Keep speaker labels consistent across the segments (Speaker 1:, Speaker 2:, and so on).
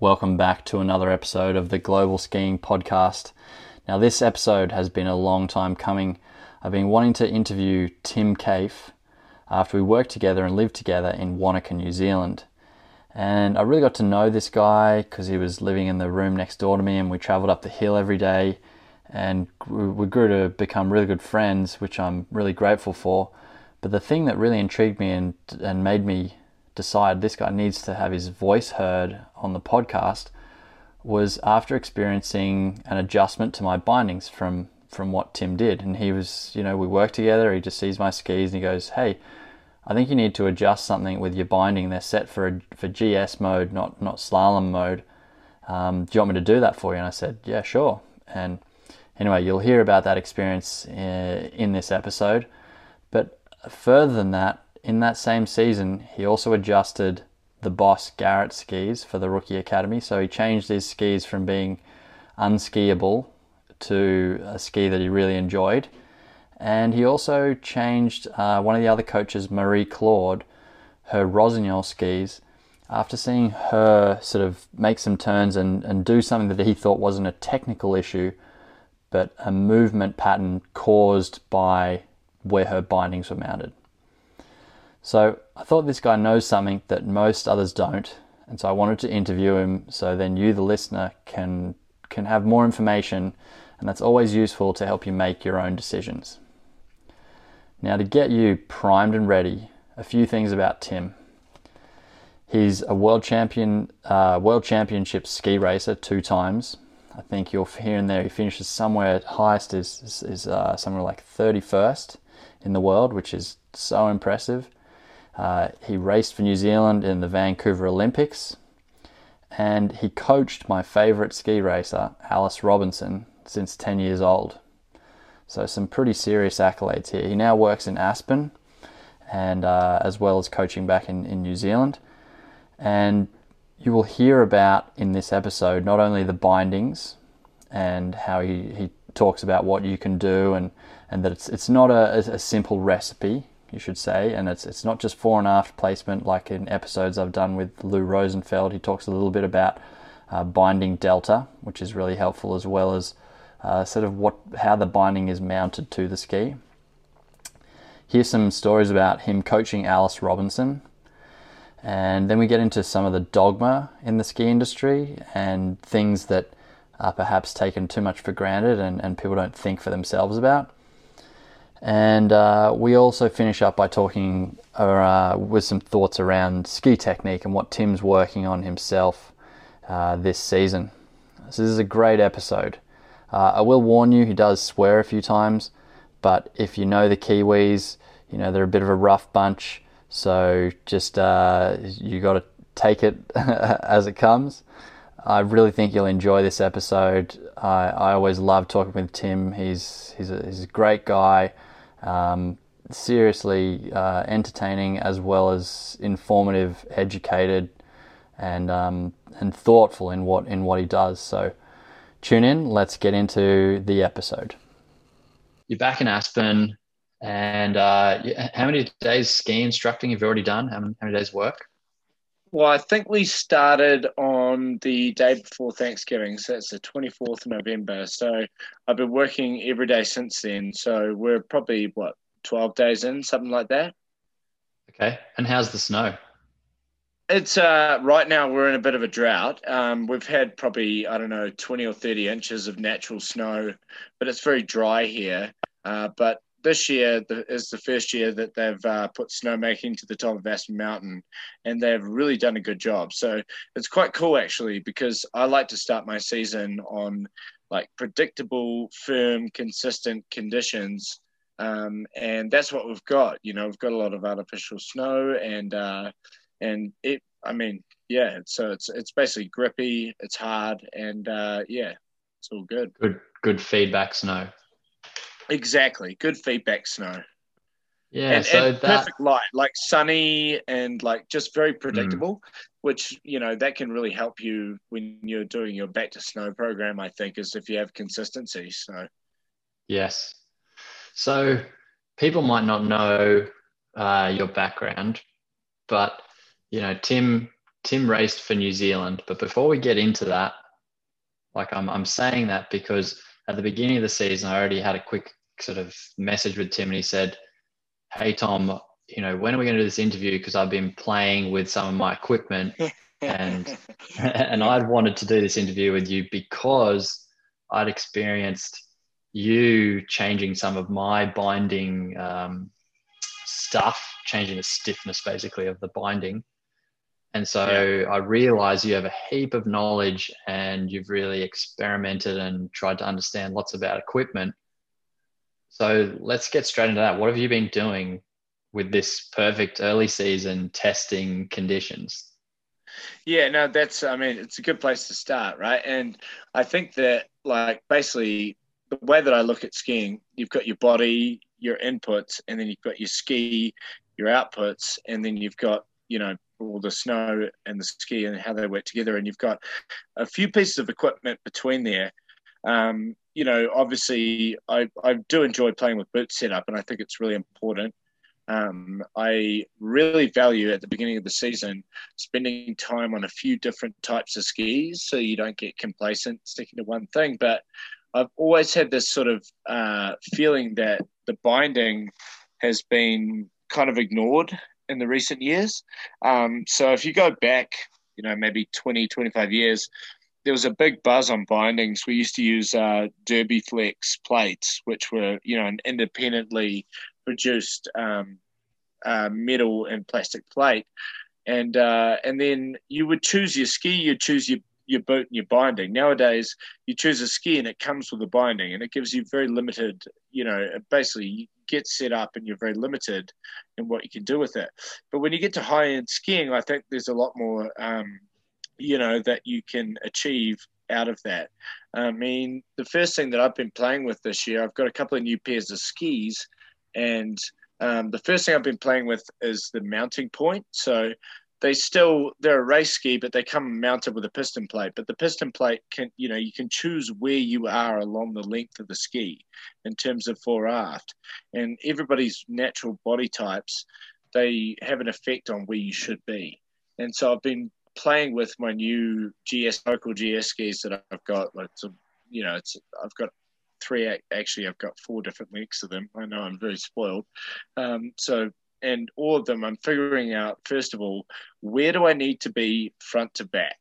Speaker 1: Welcome back to another episode of the Global Skiing Podcast. Now, this episode has been a long time coming. I've been wanting to interview Tim Cafe after we worked together and lived together in Wanaka, New Zealand. And I really got to know this guy because he was living in the room next door to me and we traveled up the hill every day and we grew to become really good friends, which I'm really grateful for. But the thing that really intrigued me and, and made me decide this guy needs to have his voice heard on the podcast was after experiencing an adjustment to my bindings from from what Tim did. And he was, you know, we worked together. He just sees my skis and he goes, "Hey, I think you need to adjust something with your binding. They're set for for GS mode, not not slalom mode. Um, do you want me to do that for you?" And I said, "Yeah, sure." And anyway, you'll hear about that experience in, uh, in this episode. But further than that, in that same season, he also adjusted the Boss Garrett skis for the Rookie Academy. So he changed his skis from being unskiable to a ski that he really enjoyed. And he also changed uh, one of the other coaches, Marie Claude, her Rossignol skis after seeing her sort of make some turns and, and do something that he thought wasn't a technical issue, but a movement pattern caused by where her bindings were mounted. So I thought this guy knows something that most others don't, and so I wanted to interview him so then you, the listener, can can have more information, and that's always useful to help you make your own decisions. Now, to get you primed and ready, a few things about Tim. He's a world champion, uh, world championship ski racer two times. I think you'll here and there he finishes somewhere at highest is is, is uh, somewhere like 31st in the world, which is so impressive. Uh, he raced for New Zealand in the Vancouver Olympics, and he coached my favourite ski racer, Alice Robinson, since 10 years old. So, some pretty serious accolades here. He now works in Aspen, and uh, as well as coaching back in, in New Zealand. And you will hear about in this episode not only the bindings and how he, he talks about what you can do, and, and that it's, it's not a, a simple recipe you should say, and it's it's not just fore and aft placement like in episodes I've done with Lou Rosenfeld. He talks a little bit about uh, binding delta, which is really helpful, as well as uh, sort of what how the binding is mounted to the ski. Here's some stories about him coaching Alice Robinson, and then we get into some of the dogma in the ski industry and things that are perhaps taken too much for granted and, and people don't think for themselves about. And uh, we also finish up by talking uh, with some thoughts around ski technique and what Tim's working on himself uh, this season. So, this is a great episode. Uh, I will warn you, he does swear a few times, but if you know the Kiwis, you know they're a bit of a rough bunch, so just uh, you got to take it as it comes. I really think you'll enjoy this episode. I, I always love talking with Tim. He's he's a, he's a great guy um, seriously uh, entertaining as well as informative, educated, and um, and thoughtful in what in what he does. So tune in. Let's get into the episode. You're back in Aspen, and uh, how many days ski instructing have you already done? How many, how many days work?
Speaker 2: Well, I think we started on the day before Thanksgiving, so it's the 24th of November. So I've been working every day since then. So we're probably, what, 12 days in, something like that.
Speaker 1: Okay. And how's the snow?
Speaker 2: It's uh, right now we're in a bit of a drought. Um, we've had probably, I don't know, 20 or 30 inches of natural snow, but it's very dry here. Uh, but this year is the first year that they've uh, put snowmaking to the top of Aspen Mountain, and they've really done a good job. So it's quite cool actually because I like to start my season on like predictable, firm, consistent conditions, um, and that's what we've got. You know, we've got a lot of artificial snow, and uh, and it. I mean, yeah. So it's it's basically grippy. It's hard, and uh, yeah, it's all good.
Speaker 1: Good good feedback snow.
Speaker 2: Exactly. Good feedback snow.
Speaker 1: Yeah,
Speaker 2: and,
Speaker 1: so
Speaker 2: and
Speaker 1: that...
Speaker 2: perfect light, like sunny and like just very hmm. predictable, mm. which you know that can really help you when you're doing your back to snow program. I think is if you have consistency. So,
Speaker 1: yes. So people might not know uh, your background, but you know Tim
Speaker 3: Tim raced for New Zealand, but before we get into that, like I'm, I'm saying that because at the beginning of the season, I already had a quick sort of message with Tim, and he said, "Hey Tom, you know, when are we going to do this interview? Because I've been playing with some of my equipment, and and I'd wanted to do this interview with you because I'd experienced you changing some of my binding um, stuff, changing the stiffness basically of the binding." And so yeah. I realize you have a heap of knowledge and you've really experimented and tried to understand lots about equipment. So let's get straight into that. What have you been doing with this perfect early season testing conditions?
Speaker 2: Yeah, no, that's, I mean, it's a good place to start, right? And I think that, like, basically, the way that I look at skiing, you've got your body, your inputs, and then you've got your ski, your outputs, and then you've got, you know, all the snow and the ski and how they work together. And you've got a few pieces of equipment between there. Um, you know, obviously, I, I do enjoy playing with boot setup, and I think it's really important. Um, I really value at the beginning of the season spending time on a few different types of skis so you don't get complacent sticking to one thing. But I've always had this sort of uh, feeling that the binding has been kind of ignored in the recent years. Um, so if you go back, you know, maybe 20, 25 years, there was a big buzz on bindings. We used to use uh, Derbyflex plates, which were, you know, an independently produced um, uh, metal and plastic plate. And uh, and then you would choose your ski, you'd choose your your boot and your binding. Nowadays, you choose a ski and it comes with a binding, and it gives you very limited. You know, basically you get set up and you're very limited in what you can do with it. But when you get to high end skiing, I think there's a lot more. Um, you know that you can achieve out of that. I mean, the first thing that I've been playing with this year, I've got a couple of new pairs of skis, and um, the first thing I've been playing with is the mounting point. So they still they're a race ski, but they come mounted with a piston plate. But the piston plate can you know you can choose where you are along the length of the ski in terms of fore aft, and everybody's natural body types they have an effect on where you should be. And so I've been playing with my new GS local GS skis that I've got. Like, you know, it's I've got three. Actually, I've got four different lengths of them. I know I'm very spoiled. Um, so and all of them, I'm figuring out first of all, where do I need to be front to back?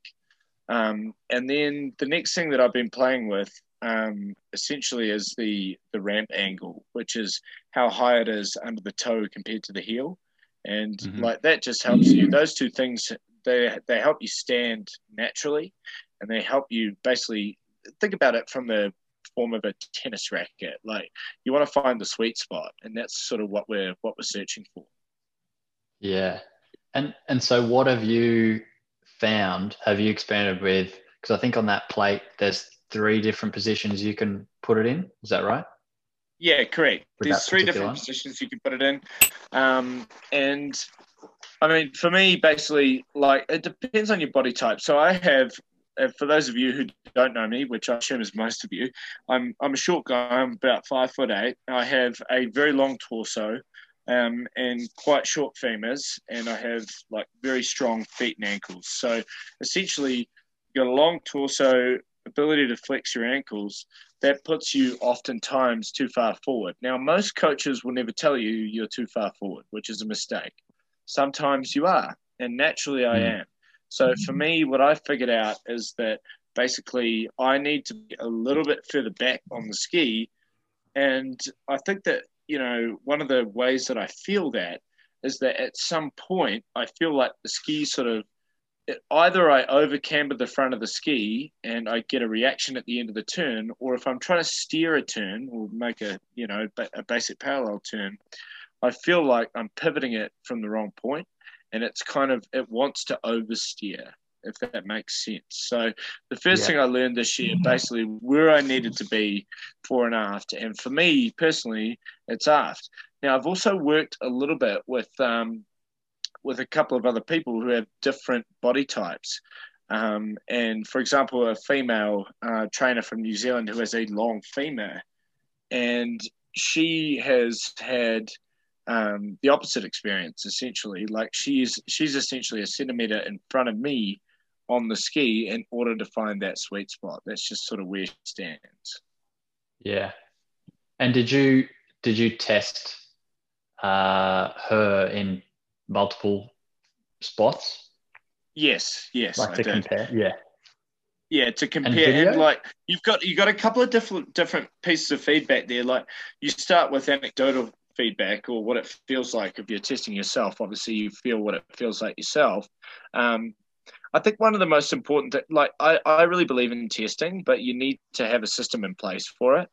Speaker 2: Um, and then the next thing that I've been playing with um, essentially is the the ramp angle, which is how high it is under the toe compared to the heel, and mm-hmm. like that just helps you. Those two things they they help you stand naturally, and they help you basically think about it from the form of a tennis racket. Like you want to find the sweet spot, and that's sort of what we're what we're searching for.
Speaker 3: Yeah. And and so what have you found? Have you expanded with because I think on that plate there's three different positions you can put it in. Is that right?
Speaker 2: Yeah, correct. With there's three different positions you can put it in. Um, and I mean, for me, basically, like it depends on your body type. So I have, uh, for those of you who don't know me, which I assume is most of you, I'm I'm a short guy. I'm about five foot eight. I have a very long torso um, and quite short femurs, and I have like very strong feet and ankles. So essentially, you got a long torso, ability to flex your ankles. That puts you oftentimes too far forward. Now, most coaches will never tell you you're too far forward, which is a mistake. Sometimes you are, and naturally I hmm. am. So for me, what I figured out is that basically I need to be a little bit further back on the ski. And I think that you know, one of the ways that I feel that is that at some point I feel like the ski sort of either I over camber the front of the ski and I get a reaction at the end of the turn, or if I'm trying to steer a turn or make a you know a basic parallel turn, I feel like I'm pivoting it from the wrong point, and it's kind of it wants to oversteer if that makes sense. So the first yeah. thing I learned this year, basically where I needed to be fore and aft, and for me personally, it's aft. Now I've also worked a little bit with um, with a couple of other people who have different body types. Um, and for example, a female uh, trainer from New Zealand who has a long femur, and she has had um, the opposite experience essentially. Like she's she's essentially a centimeter in front of me on the ski in order to find that sweet spot. That's just sort of where she stands.
Speaker 3: Yeah. And did you did you test uh, her in multiple spots?
Speaker 2: Yes, yes.
Speaker 3: Like
Speaker 2: I
Speaker 3: to
Speaker 2: did.
Speaker 3: compare? Yeah.
Speaker 2: Yeah, to compare
Speaker 3: video?
Speaker 2: and, like you've got you've got a couple of different different pieces of feedback there. Like you start with anecdotal feedback or what it feels like if you're testing yourself. Obviously, you feel what it feels like yourself. Um, I think one of the most important, like I, I really believe in testing, but you need to have a system in place for it.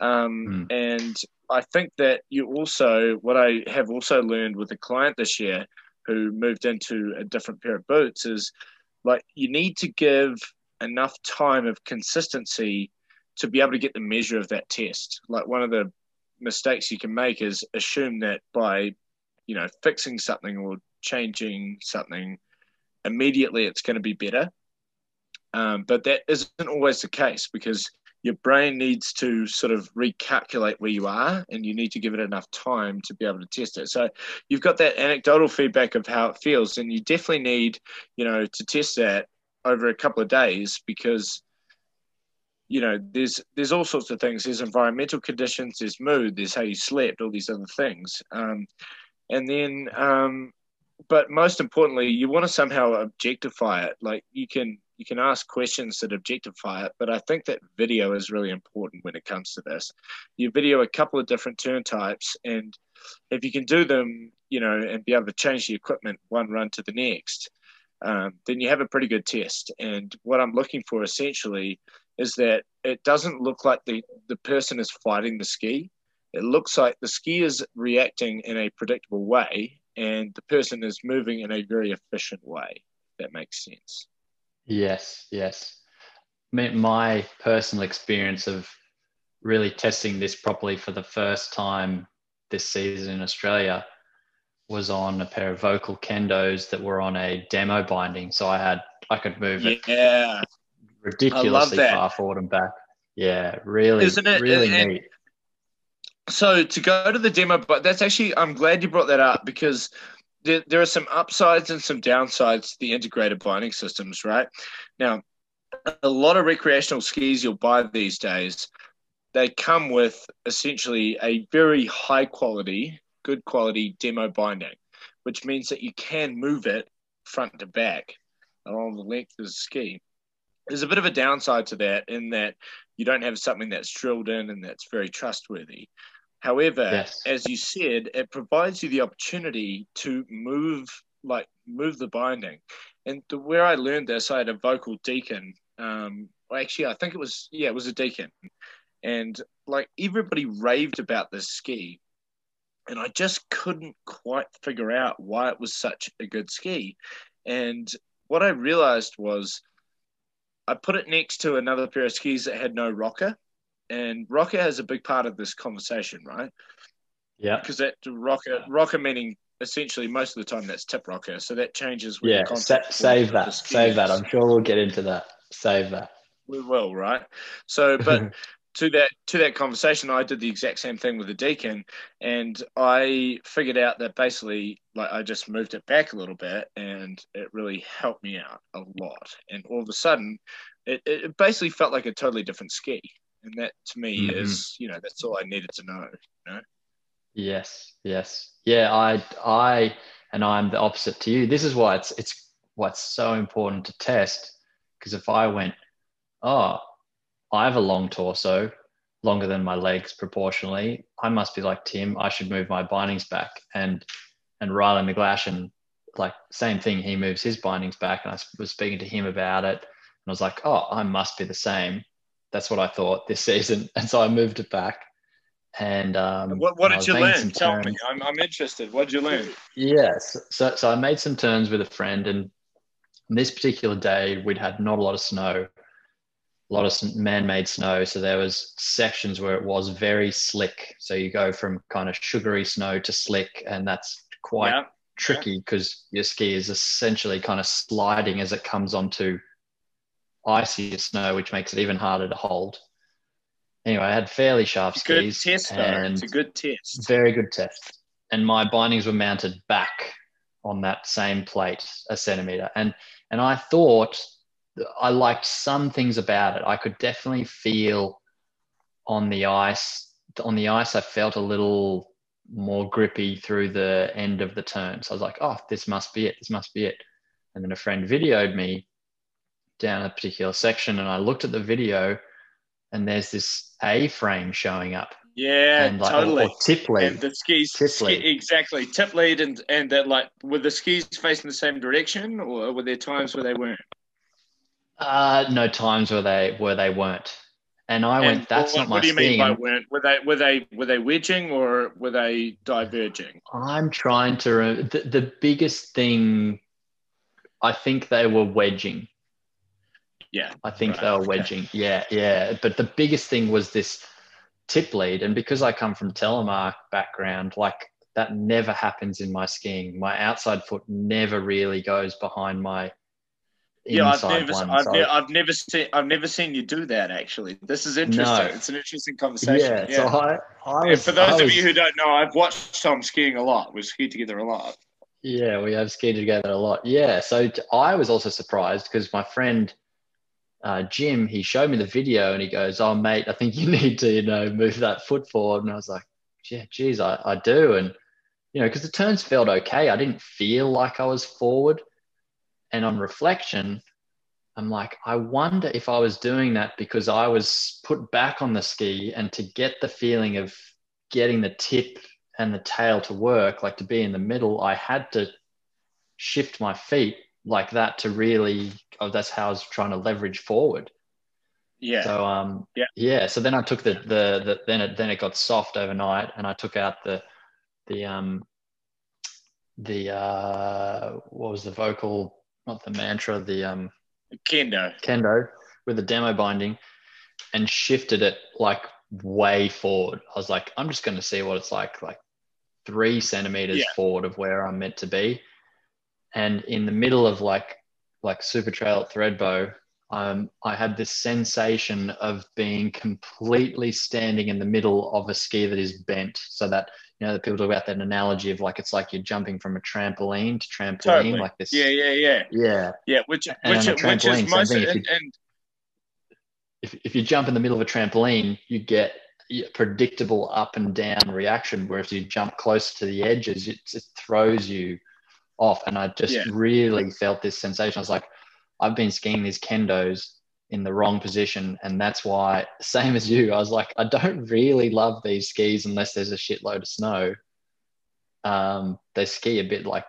Speaker 2: Um, And I think that you also, what I have also learned with a client this year who moved into a different pair of boots is like you need to give enough time of consistency to be able to get the measure of that test. Like one of the mistakes you can make is assume that by, you know, fixing something or changing something, immediately it's going to be better. Um, but that isn't always the case because your brain needs to sort of recalculate where you are and you need to give it enough time to be able to test it. So you've got that anecdotal feedback of how it feels, and you definitely need, you know, to test that over a couple of days because you know there's there's all sorts of things there's environmental conditions there's mood there's how you slept all these other things um, and then um, but most importantly you want to somehow objectify it. Like you can you can ask questions that objectify it but i think that video is really important when it comes to this. You video a couple of different turn types and if you can do them you know and be able to change the equipment one run to the next um, then you have a pretty good test. And what i'm looking for essentially is that it doesn't look like the, the person is fighting the ski. It looks like the ski is reacting in a predictable way and the person is moving in a very efficient way. If that makes sense.
Speaker 3: Yes, yes. My, my personal experience of really testing this properly for the first time this season in Australia was on a pair of Völkl kendos that were on a demo binding. So I had I could move it
Speaker 2: Yeah.
Speaker 3: ridiculously far forward and back. Yeah, really,
Speaker 2: Isn't it-
Speaker 3: really
Speaker 2: and-
Speaker 3: neat.
Speaker 2: So to go to the demo, but that's actually I'm glad you brought that up because there, there are some upsides and some downsides to the integrated binding systems, right? Now, a lot of recreational skis you'll buy these days, they come with essentially a very high quality, good quality demo binding, which means that you can move it front to back along the length of the ski. There's a bit of a downside to that in that you don't have something that's drilled in and that's very trustworthy. However,
Speaker 3: Yes.
Speaker 2: as you said, it provides you the opportunity to move like move the binding. And the, where I learned this, I had a Völkl deacon. Um, well, actually, I think it was yeah, it was a deacon, and like everybody raved about this ski, and I just couldn't quite figure out why it was such a good ski. And what I realized was I put it next to another pair of skis that had no rocker. And rocker has a big part of this conversation, right?
Speaker 3: Yeah,
Speaker 2: Because that rocker, rocker meaning essentially most of the time that's tip rocker. So that changes
Speaker 3: yeah.
Speaker 2: the
Speaker 3: Sa- save
Speaker 2: force of the
Speaker 3: that, save that. I'm sure we'll get into that. Save that.
Speaker 2: We will, right? So, but to that to that conversation, I did the exact same thing with the deacon, and I figured out that basically, like, I just moved it back a little bit, and it really helped me out a lot. And all of a sudden, it, it basically felt like a totally different ski, and that to me
Speaker 3: Mhm.
Speaker 2: is, you know, that's all I needed to know.
Speaker 3: Yes, yes. Yeah, I I and I'm the opposite to you. This is why it's it's what's so important to test because if I went, oh, I have a long torso, longer than my legs proportionally, I must be like Tim, I should move my bindings back. And and Riley McGlashan, like same thing, he moves his bindings back and I was speaking to him about it and I was like, oh, I must be the same. That's what I thought this season. And so I moved it back. And um,
Speaker 2: What, what
Speaker 3: and
Speaker 2: did you learn? Tell me. I'm, I'm interested. What did you learn?
Speaker 3: Yes. So, so I made some turns with a friend, and this particular day we'd had not a lot of snow, a lot of man-made snow. So there was sections where it was very slick. So you go from kind of sugary snow to slick, and that's quite
Speaker 2: Yeah.
Speaker 3: tricky because your ski is essentially kind of sliding as it comes onto icy snow, which makes it even harder to hold. Anyway, I had fairly sharp
Speaker 2: It's a good
Speaker 3: skis
Speaker 2: test,
Speaker 3: and
Speaker 2: It's a good test.
Speaker 3: very good test. and my bindings were mounted back on that same plate a centimeter. And and I thought I liked some things about it. I could definitely feel on the ice. On the ice, I felt a little more grippy through the end of the turn. So I was like, oh, this must be it. This must be it. And then a friend videoed me down a particular section, and I looked at the video, and there's this A frame showing up.
Speaker 2: Yeah, and like, totally. Or, or
Speaker 3: tip lead.
Speaker 2: And the skis, tip ski, lead. exactly. Tip lead, and and that like were the skis facing the same direction, or were there times where they weren't?
Speaker 3: Uh, no times where they where they weren't. And I and went, that's
Speaker 2: what,
Speaker 3: not my
Speaker 2: What do you mean by weren't? Were they were they were they wedging or were they diverging?
Speaker 3: I'm trying to. Re- the, the biggest thing, I think they were wedging.
Speaker 2: Yeah,
Speaker 3: I think right. they were wedging. Yeah, yeah. But the biggest thing was this tip lead, and because I come from telemark background, like that never happens in my skiing. My outside foot never really goes behind my
Speaker 2: yeah, I've never, one, I've, so. ne- I've never seen, I've never seen you do that. Actually, this is interesting. No. It's an interesting conversation. Yeah. yeah.
Speaker 3: So I, I was,
Speaker 2: for those of you who don't know, I've watched Tom skiing a lot. We skied together a lot.
Speaker 3: Yeah, we have skied together a lot. Yeah. So I was also surprised because my friend uh, Jim, he showed me the video and he goes, "Oh, mate, I think you need to, you know, move that foot forward." And I was like, "Yeah, geez, I, I do." And you know, because the turns felt okay. I didn't feel like I was forward and on reflection, I'm like, I wonder if I was doing that because I was put back on the ski and to get the feeling of getting the tip and the tail to work, like to be in the middle, I had to shift my feet like that to really, oh, that's how I was trying to leverage forward.
Speaker 2: Yeah.
Speaker 3: So, um, yeah. Yeah. So then I took the, the, the, then it, then it got soft overnight and I took out the, the, um, the, uh, what was the Völkl not the mantra, the um,
Speaker 2: kendo,
Speaker 3: kendo with the demo binding, and shifted it like way forward. I was like, I'm just going to see what it's like, like three centimeters yeah. forward of where I'm meant to be, and in the middle of like like super trail at Thredbo, um, I had this sensation of being completely standing in the middle of a ski that is bent, so that you know, people talk about that analogy of like it's like you're jumping from a trampoline to trampoline, totally. like this.
Speaker 2: Yeah, yeah, yeah,
Speaker 3: yeah,
Speaker 2: yeah. Which and which, which is most and, you, and
Speaker 3: if if you jump in the middle of a trampoline, you get a predictable up and down reaction. Whereas if you jump close to the edges, it, it throws you off. And I just yeah. really felt this sensation. I was like, I've been skiing these kendos in the wrong position. And that's why, same as you, I was like, I don't really love these skis unless there's a shitload of snow. Um, they ski a bit like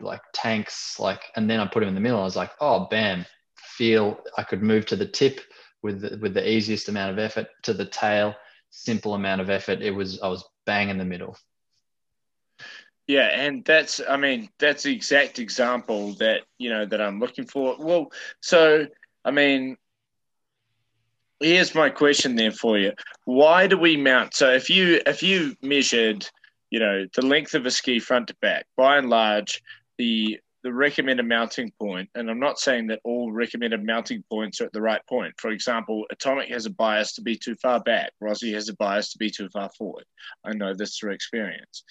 Speaker 3: like tanks, like, and then I put them in the middle. I was like, oh, bam, feel I could move to the tip with the, with the easiest amount of effort to the tail, simple amount of effort. It was I was bang in the middle.
Speaker 2: Yeah, and that's I mean that's the exact example that you know that I'm looking for. Well, so I mean here's my question then for you. Why do we mount so if you if you measured you know the length of a ski front to back by and large the the recommended mounting point and i'm not saying that all recommended mounting points are at the right point. For example atomic has a bias to be too far back. Rossi has a bias to be too far forward. I know this through experience.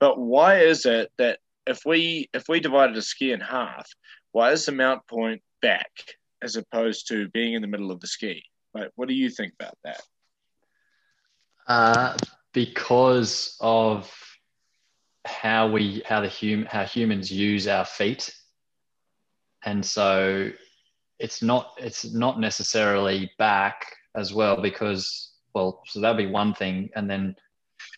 Speaker 2: But why is it that if we if we divided a ski in half why is the mount point back as opposed to being in the middle of the ski like, what do you think about that?
Speaker 3: Uh, because of how we how the hum how humans use our feet, and so it's not it's not necessarily back as well because well so that'd be one thing, and then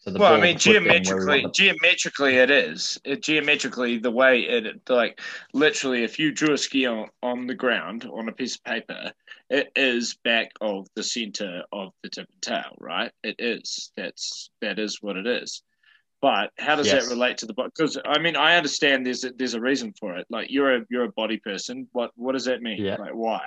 Speaker 2: so the well, I mean, geometrically, geometrically, it is. It, geometrically, the way it, like, literally, if you drew a ski on, on the ground on a piece of paper, it is back of the center of the tip and tail, right? It is. That's that is what it is. But how does yes. that relate to the body? Because I mean, I understand there's a, there's a reason for it. Like, you're a you're a body person. What what does that mean? Yeah. Like, why?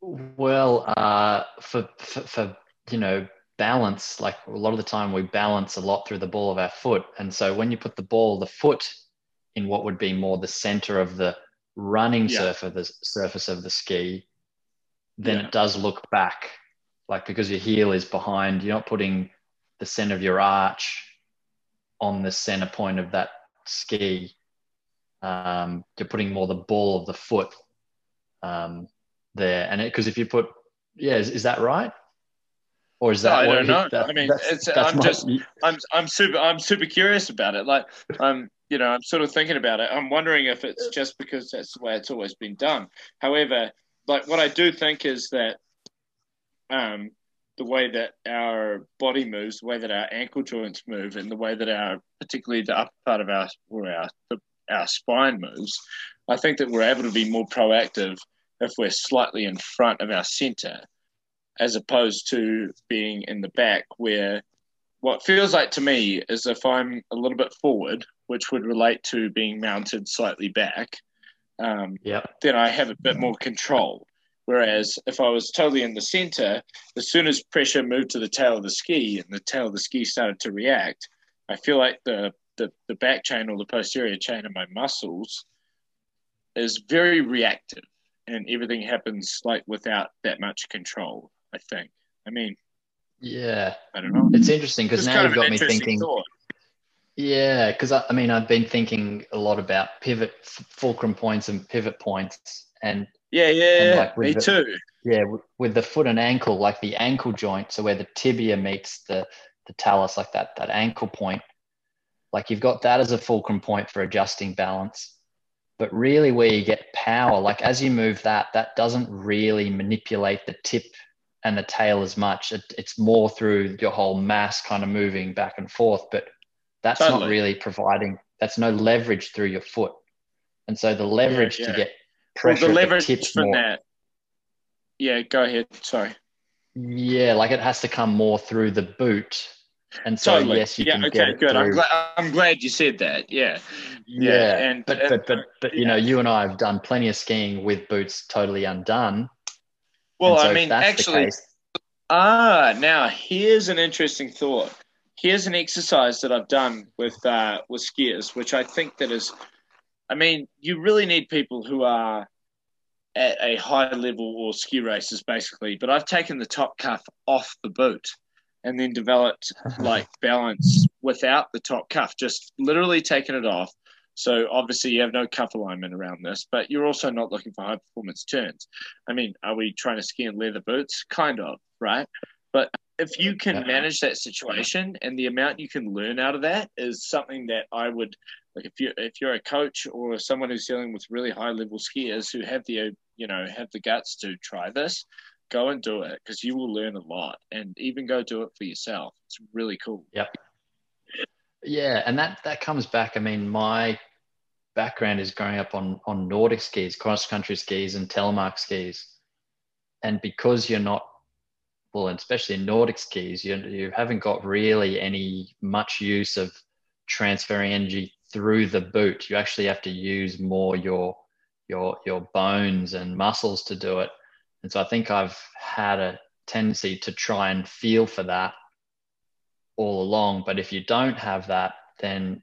Speaker 3: Well, uh, for, for, for you know balance, like a lot of the time we balance a lot through the ball of our foot. And so when you put the ball, the foot in what would be more the center of the running yeah. surface, the surface of the ski, then yeah. it does look back. Like because your heel is behind, you're not putting the center of your arch on the center point of that ski. Um, you're putting more the ball of the foot um, there, and it because if you put, yeah, is, is that right? Or is that?
Speaker 2: No, I don't know. That, I mean, that's, that's I'm just, I'm, I'm super, I'm super curious about it. Like, I'm, you know, I'm sort of thinking about it. I'm wondering if it's just because that's the way it's always been done. However, like what I do think is that, um, the way that our body moves, the way that our ankle joints move, and the way that our, particularly the upper part of our or our the, our spine moves, I think that we're able to be more proactive if we're slightly in front of our center, as opposed to being in the back, where what feels like to me is if I'm a little bit forward, which would relate to being mounted slightly back, um,
Speaker 3: yep.
Speaker 2: then I have a bit more control. Whereas if I was totally in the center, as soon as pressure moved to the tail of the ski and the tail of the ski started to react, I feel like the, the, the back chain or the posterior chain of my muscles is very reactive and everything happens like without that much control, I think. I mean,
Speaker 3: yeah,
Speaker 2: I don't know.
Speaker 3: It's interesting because now you've got me thinking. Thought. Yeah, because I, I, mean, I've been thinking a lot about pivot, fulcrum points, and pivot points, and
Speaker 2: yeah, yeah, like me
Speaker 3: the,
Speaker 2: too.
Speaker 3: Yeah, with the foot and ankle, like the ankle joint, so where the tibia meets the the talus, like that that ankle point, like you've got that as a fulcrum point for adjusting balance. But really, where you get power, like as you move that, that doesn't really manipulate the tip and the tail as much. It, it's more through your whole mass kind of moving back and forth. But that's totally. not really providing. That's no leverage through your foot, and so the leverage yeah, yeah. to get pressure. Well, the leverage from more. that.
Speaker 2: Yeah, go ahead. Sorry.
Speaker 3: Yeah, like it has to come more through the boot. And so totally. yes, you
Speaker 2: yeah,
Speaker 3: can
Speaker 2: okay,
Speaker 3: get it
Speaker 2: good.
Speaker 3: Through.
Speaker 2: I'm glad I'm glad you said that. Yeah.
Speaker 3: Yeah. yeah. And but but but but you yeah. know, you and I have done plenty of skiing with boots totally undone.
Speaker 2: Well, so I mean actually Ah, now here's an interesting thought. Here's an exercise that I've done with uh, with skiers, which I think that is I mean, you really need people who are at a high level or ski races, basically. But I've taken the top cuff off the boot and then developed like balance without the top cuff, just literally taking it off. So obviously you have no cuff alignment around this, but you're also not looking for high performance turns. I mean, are we trying to ski in leather boots? Kind of, right? But if you can manage that situation and the amount you can learn out of that is something that I would like if you if you're a coach or someone who's dealing with really high level skiers who have the you know have the guts to try this go and do it because you will learn a lot and even go do it for yourself it's really cool
Speaker 3: yep yeah and that that comes back i mean my background is growing up on on nordic skis cross country skis and telemark skis and because you're not well especially nordic skis you, you haven't got really any much use of transferring energy through the boot. You actually have to use more your your your bones and muscles to do it. And so I think I've had a tendency to try and feel for that all along. But if you don't have that, then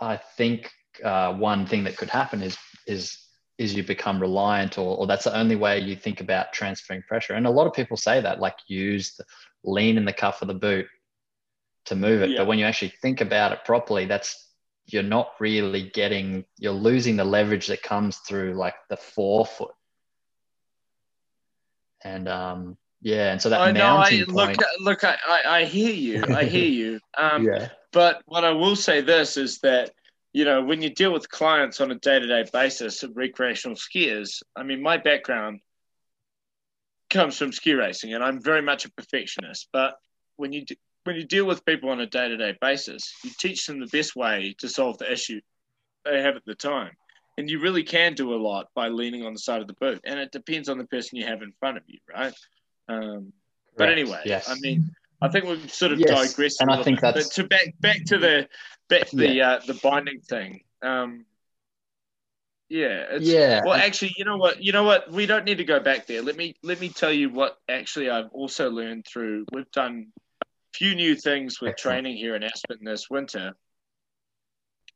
Speaker 3: I think uh, one thing that could happen is is is you become reliant or, or that's the only way you think about transferring pressure. And a lot of people say that, like use the lean in the cuff of the boot to move it. Yeah. But when you actually think about it properly, that's you're not really getting you're losing the leverage that comes through like the forefoot and um yeah and so that I know, I, point,
Speaker 2: look look I, I hear you i hear you um yeah but what i will say this is that you know when you deal with clients on a day-to-day basis of recreational skiers i mean my background comes from ski racing and i'm very much a perfectionist but when you do, when you deal with people on a day to day basis, you teach them the best way to solve the issue they have at the time. And you really can do a lot by leaning on the side of the boat. And it depends on the person you have in front of you, right? Um, but anyway, yes. I mean, I think we've sort of yes. digressed.
Speaker 3: And I think bit. that's
Speaker 2: but to back back to the back to the uh, the binding thing. Um, yeah,
Speaker 3: yeah.
Speaker 2: Well, actually, you know what? You know what? We don't need to go back there. Let me let me tell you what actually I've also learned through. We've done a few new things with Excellent. training here in Aspen this winter.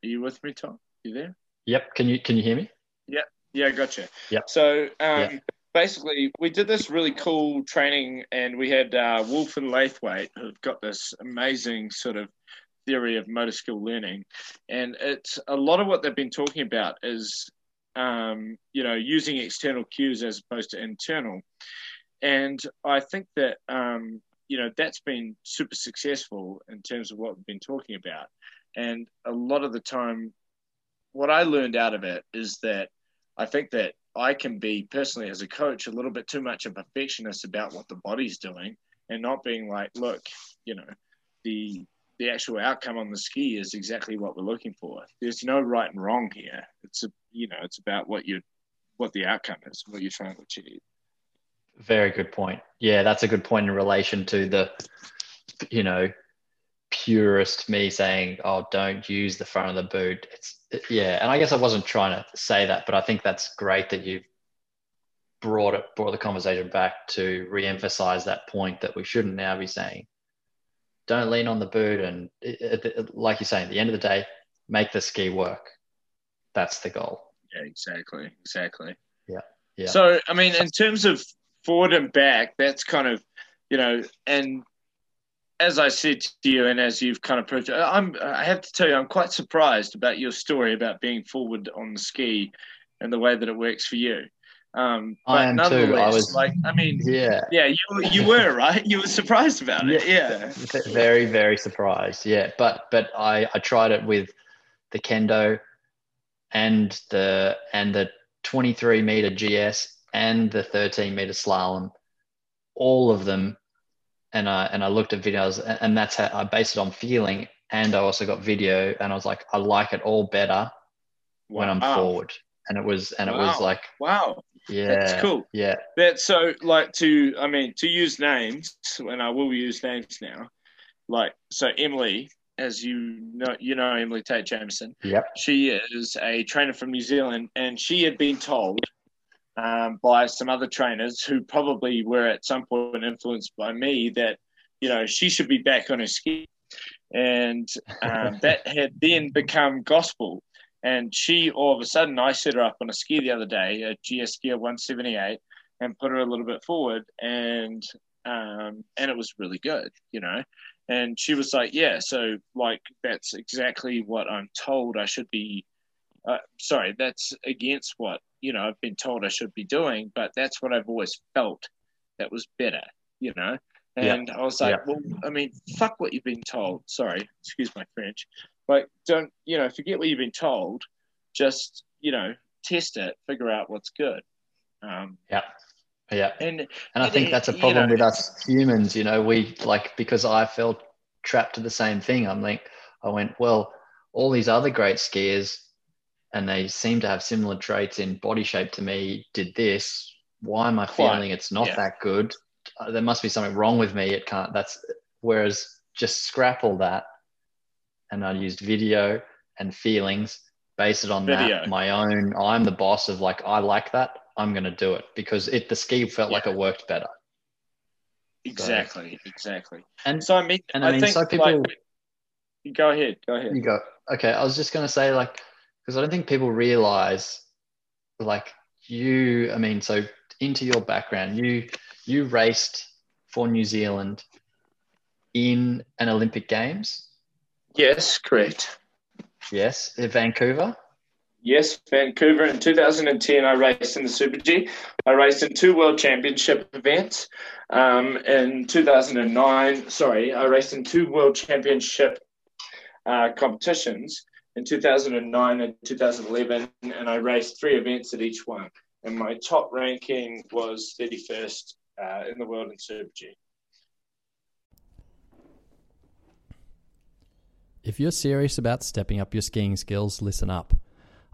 Speaker 2: Are you with me, Tom? You there?
Speaker 3: Yep. Can you can you hear me?
Speaker 2: Yep. Yeah, gotcha.
Speaker 3: Yep.
Speaker 2: So um, yep. Basically, we did this really cool training, and we had uh, Wulf and Lewthwaite who've got this amazing sort of theory of motor skill learning, and it's a lot of what they've been talking about is um, you know using external cues as opposed to internal, and I think that um, you know that's been super successful in terms of what we've been talking about, and a lot of the time, what I learned out of it is that I think that I can be personally as a coach a little bit too much of a perfectionist about what the body's doing and not being like, look, you know, the the actual outcome on the ski is exactly what we're looking for. There's no right and wrong here. It's a you know, it's about what you what the outcome is, what you're trying to achieve.
Speaker 3: Very good point. Yeah, that's a good point in relation to the, you know, purist me saying, "Oh, don't use the front of the boot." It's yeah, and I guess I wasn't trying to say that, but I think that's great that you've brought it brought the conversation back to re-emphasize that point that we shouldn't now be saying, "Don't lean on the boot," and eh, eh, it, it, like you're saying, at the end of the day, make the ski work. That's the goal.
Speaker 2: Yeah, exactly, exactly.
Speaker 3: Yeah, yeah.
Speaker 2: So, I mean, in terms of forward and back, that's kind of, you know, and as I said to you, and as you've kind of proved, I'm, I have to tell you, I'm quite surprised about your story about being forward on the ski and the way that it works for you. Um, but
Speaker 3: I am too. I was
Speaker 2: like, I mean,
Speaker 3: yeah,
Speaker 2: yeah, you you were right. You were surprised about it. Yeah,
Speaker 3: yeah. very very surprised. Yeah, but but I I tried it with the kendo and the and the 23 meter GS and the 13 meter slalom, all of them. And I, and I looked at videos and that's how I based it on feeling. And I also got video and I was like, I like it all better when I'm forward. And it was, and it
Speaker 2: wow.
Speaker 3: was like,
Speaker 2: wow,
Speaker 3: yeah,
Speaker 2: that's cool.
Speaker 3: Yeah.
Speaker 2: That's so like to, I mean, to use names, and I will use names now. Like, so Emily, as you know, you know Emily Tate Jameson.
Speaker 3: Yep.
Speaker 2: She is a trainer from New Zealand, and she had been told um, by some other trainers who probably were at some point influenced by me that you know she should be back on her ski, and um, that had then become gospel. And she all of a sudden, I set her up on a ski the other day, a GS Gear 178, and put her a little bit forward, and um, and it was really good, you know. And she was like, "Yeah, so like that's exactly what I'm told I should be." Uh, sorry, that's against what you know I've been told I should be doing, but that's what I've always felt that was better, you know. And yeah. I was like, yeah. well, I mean, fuck what you've been told. Sorry, excuse my French. Like, don't you know? Forget what you've been told. Just you know, test it, figure out what's good. Um,
Speaker 3: yeah. Yeah.
Speaker 2: And
Speaker 3: and I think that's a problem know, with us humans, you know, we like because I felt trapped to the same thing. I'm like I went, well, all these other great skiers and they seem to have similar traits in body shape to me did this. Why am i feeling it's not yeah. that good? Uh, there must be something wrong with me. It can't that's whereas just scrap all that and i used video and feelings base it on video. that my own i'm the boss of like i like that i'm going to do it because it the ski felt yeah. like it worked better.
Speaker 2: Exactly so, exactly
Speaker 3: and
Speaker 2: so i mean
Speaker 3: and i, I mean think, so people like,
Speaker 2: go ahead go ahead.
Speaker 3: You go okay i was just going to say like because I don't think people realize like you I mean so into your background you you raced for New Zealand in an Olympic Games
Speaker 2: yes correct
Speaker 3: yes in Vancouver
Speaker 2: Yes, Vancouver in 2010. I raced in the Super G. I raced in two World Championship events. Um, in 2009, sorry, I raced in two World Championship uh, competitions in 2009 and 2011, and I raced three events at each one. And my top ranking was 31st uh, in the world in Super G.
Speaker 1: If you're serious about stepping up your skiing skills, listen up.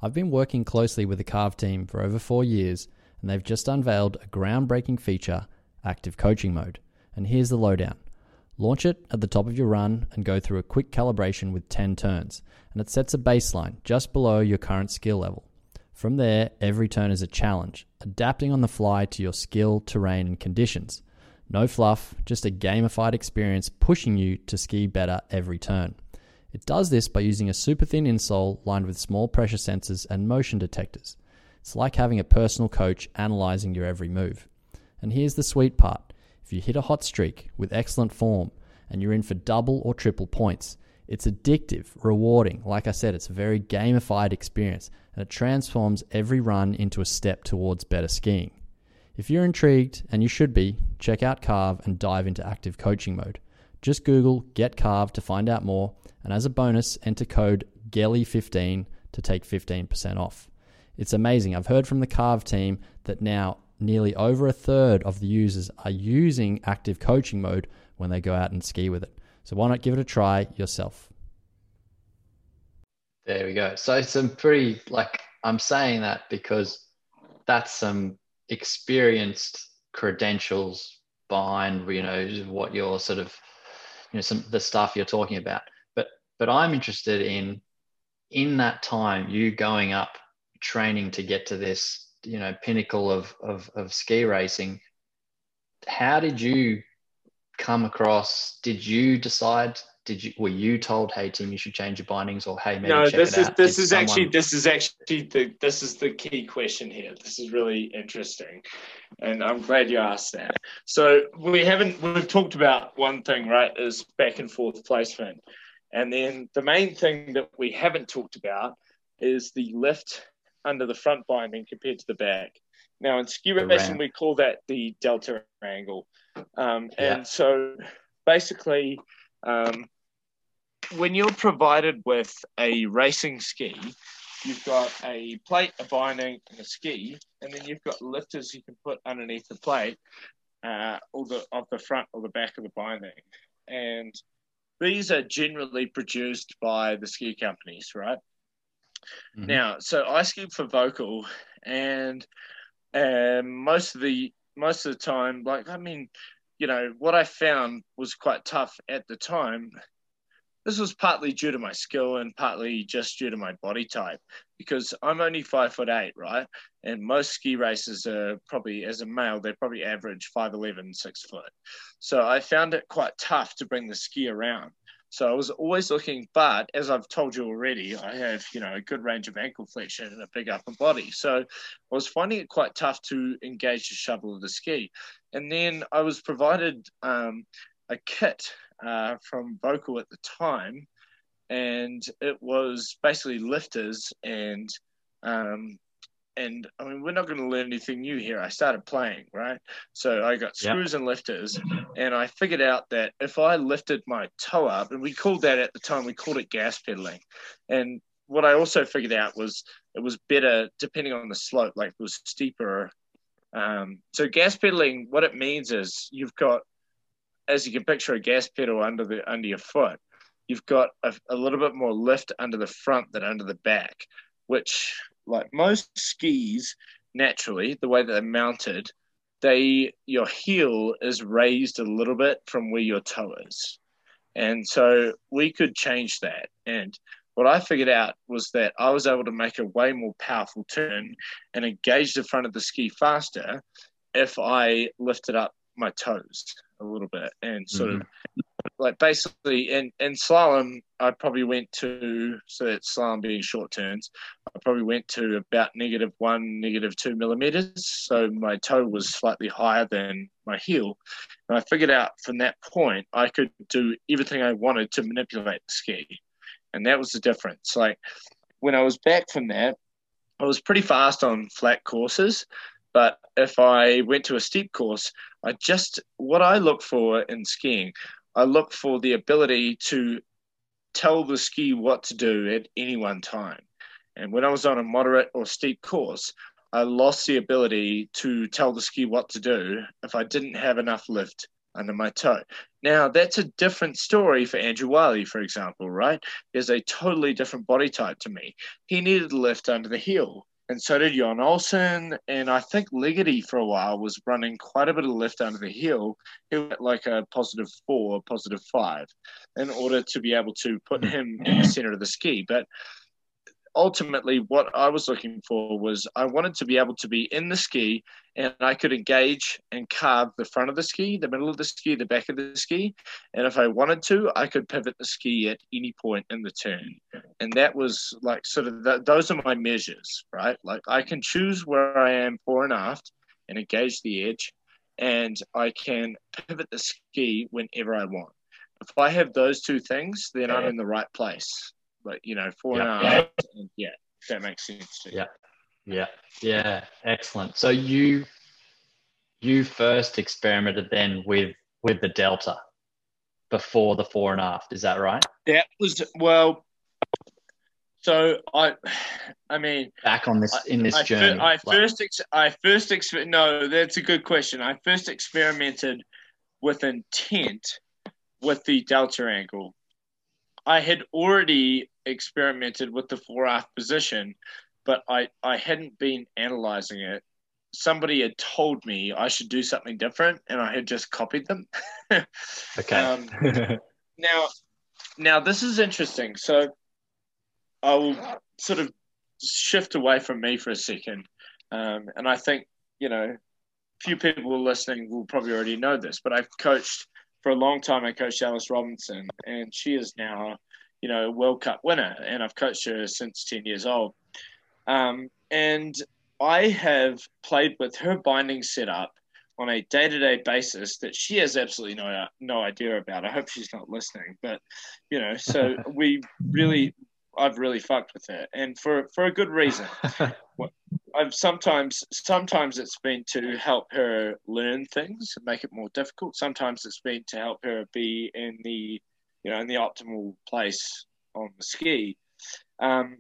Speaker 1: I've been working closely with the Carve team for over four years, and they've just unveiled a groundbreaking feature, Active Coaching Mode. And here's the lowdown. Launch it at the top of your run and go through a quick calibration with 10 turns, and it sets a baseline just below your current skill level. From there, every turn is a challenge, adapting on the fly to your skill, terrain, and conditions. No fluff, just a gamified experience pushing you to ski better every turn. It does this by using a super thin insole lined with small pressure sensors and motion detectors. It's like having a personal coach analyzing your every move. And here's the sweet part if you hit a hot streak with excellent form and you're in for double or triple points, It's addictive, rewarding. Like I said, it's a very gamified experience and it transforms every run into a step towards better skiing. If you're intrigued, and you should be, check out Carve and dive into active coaching mode. Just Google Get Carve to find out more, and as a bonus, enter code GELLY15 to take 15% off. It's amazing. I've heard from the Carve team that now nearly over a third of the users are using active coaching mode when they go out and ski with it. So why not give it a try yourself?
Speaker 3: There we go. So some pretty like I'm saying that because that's some experienced credentials behind you know what you're sort of you know some the stuff you're talking about. But but I'm interested in in that time you going up training to get to this you know pinnacle of of, of ski racing. How did you come across? Did you decide? Did you were you told, "Hey Tim, you should change your bindings," or "Hey, maybe
Speaker 2: no,
Speaker 3: check
Speaker 2: this
Speaker 3: it
Speaker 2: is
Speaker 3: out"?
Speaker 2: this
Speaker 3: Did
Speaker 2: is
Speaker 3: someone-
Speaker 2: actually this is actually the this is the key question here. This is really interesting, and I'm glad you asked that. So we haven't we've talked about one thing, right? Is back and forth placement, and then the main thing that we haven't talked about is the lift under the front binding compared to the back. Now in ski racing we call that the delta angle, um,
Speaker 3: Yeah.
Speaker 2: and so basically. Um, when you're provided with a racing ski, you've got a plate, a binding, and a ski, and then you've got lifters you can put underneath the plate, uh, or the of the front or the back of the binding, and these are generally produced by the ski companies, right?
Speaker 3: Mhm.
Speaker 2: Now, so I skied for Völkl, and um, most of the most of the time, like I mean, you know, what I found was quite tough at the time. This was partly due to my skill and partly just due to my body type, because I'm only five foot eight, right? And most ski racers are probably, as a male, they're probably average 5'11, six foot. So I found it quite tough to bring the ski around. So I was always looking, but as I've told you already, I have, you know, a good range of ankle flexion and a big upper body. So I was finding it quite tough to engage the shovel of the ski. And then I was provided um, a kit uh, from Völkl at the time, and it was basically lifters and um, and I mean we're not going to learn anything new here. I started playing right, so I got
Speaker 3: Yep.
Speaker 2: screws and lifters, and I figured out that if I lifted my toe up, and we called that at the time we called it gas pedaling, and what I also figured out was it was better depending on the slope, like it was steeper. Um, so gas pedaling, what it means is you've got, as you can picture, a gas pedal under the under your foot. You've got a, a little bit more lift under the front than under the back, which, like most skis, naturally the way that they're mounted, they your heel is raised a little bit from where your toe is, and so we could change that. And what I figured out was that I was able to make a way more powerful turn and engage the front of the ski faster if I lifted up my toes a little bit and sort of mm-hmm. Like basically in, in slalom I probably went to so that slalom being short turns I probably went to about negative one negative two millimeters. So my toe was slightly higher than my heel. And I figured out from that point I could do everything I wanted to manipulate the ski. And that was the difference. Like when I was back from that I was pretty fast on flat courses but if I went to a steep course I just what I look for in skiing, I look for the ability to tell the ski what to do at any one time. And when I was on a moderate or steep course, I lost the ability to tell the ski what to do if I didn't have enough lift under my toe. Now, that's a different story for Andrew Wiley, for example, right? There's a totally different body type to me. He needed lift under the heel and so did Jon Olsen. And I think Ligety for a while was running quite a bit of lift under the heel. He went like a positive four, positive five, in order to be able to put him in the center of the ski. But ultimately, what I was looking for was I wanted to be able to be in the ski and I could engage and carve the front of the ski, the middle of the ski, the back of the ski. And if I wanted to, I could pivot the ski at any point in the turn. And that was like sort of the, those are my measures, right? Like I can choose where I am fore and aft and engage the edge, and I can pivot the ski whenever I want. If if I have those two things, then I'm in the right place. But you know, four and a
Speaker 3: Yeah.
Speaker 2: half, yeah, that makes sense.
Speaker 3: Yeah. Yeah. Yeah. Excellent. So you you first experimented then with with the delta before the four and a half. Is that right?
Speaker 2: That was well. So I, I mean,
Speaker 3: Back on this in this
Speaker 2: I,
Speaker 3: journey.
Speaker 2: I
Speaker 3: like-
Speaker 2: first, ex- I first, exper- no, that's a good question. I first experimented with intent with the delta angle. I had already experimented with the four half position, but I, I hadn't been analyzing it. Somebody had told me I should do something different, and I had just copied them.
Speaker 3: okay.
Speaker 2: um, now, now this is interesting. So, I will sort of shift away from me for a second, um, and I think you know, few people listening will probably already know this, but I've coached for a long time. I coached Alice Robinson, and she is now, you know, a World Cup winner, and I've coached her since ten years old. Um, and I have played with her binding setup on a day-to-day basis that she has absolutely no no idea about. I hope she's not listening, but you know, so we really, I've really fucked with her, and for for a good reason. I've sometimes sometimes it's been to help her learn things and make it more difficult. Sometimes it's been to help her be in the you know in the optimal place on the ski. Um,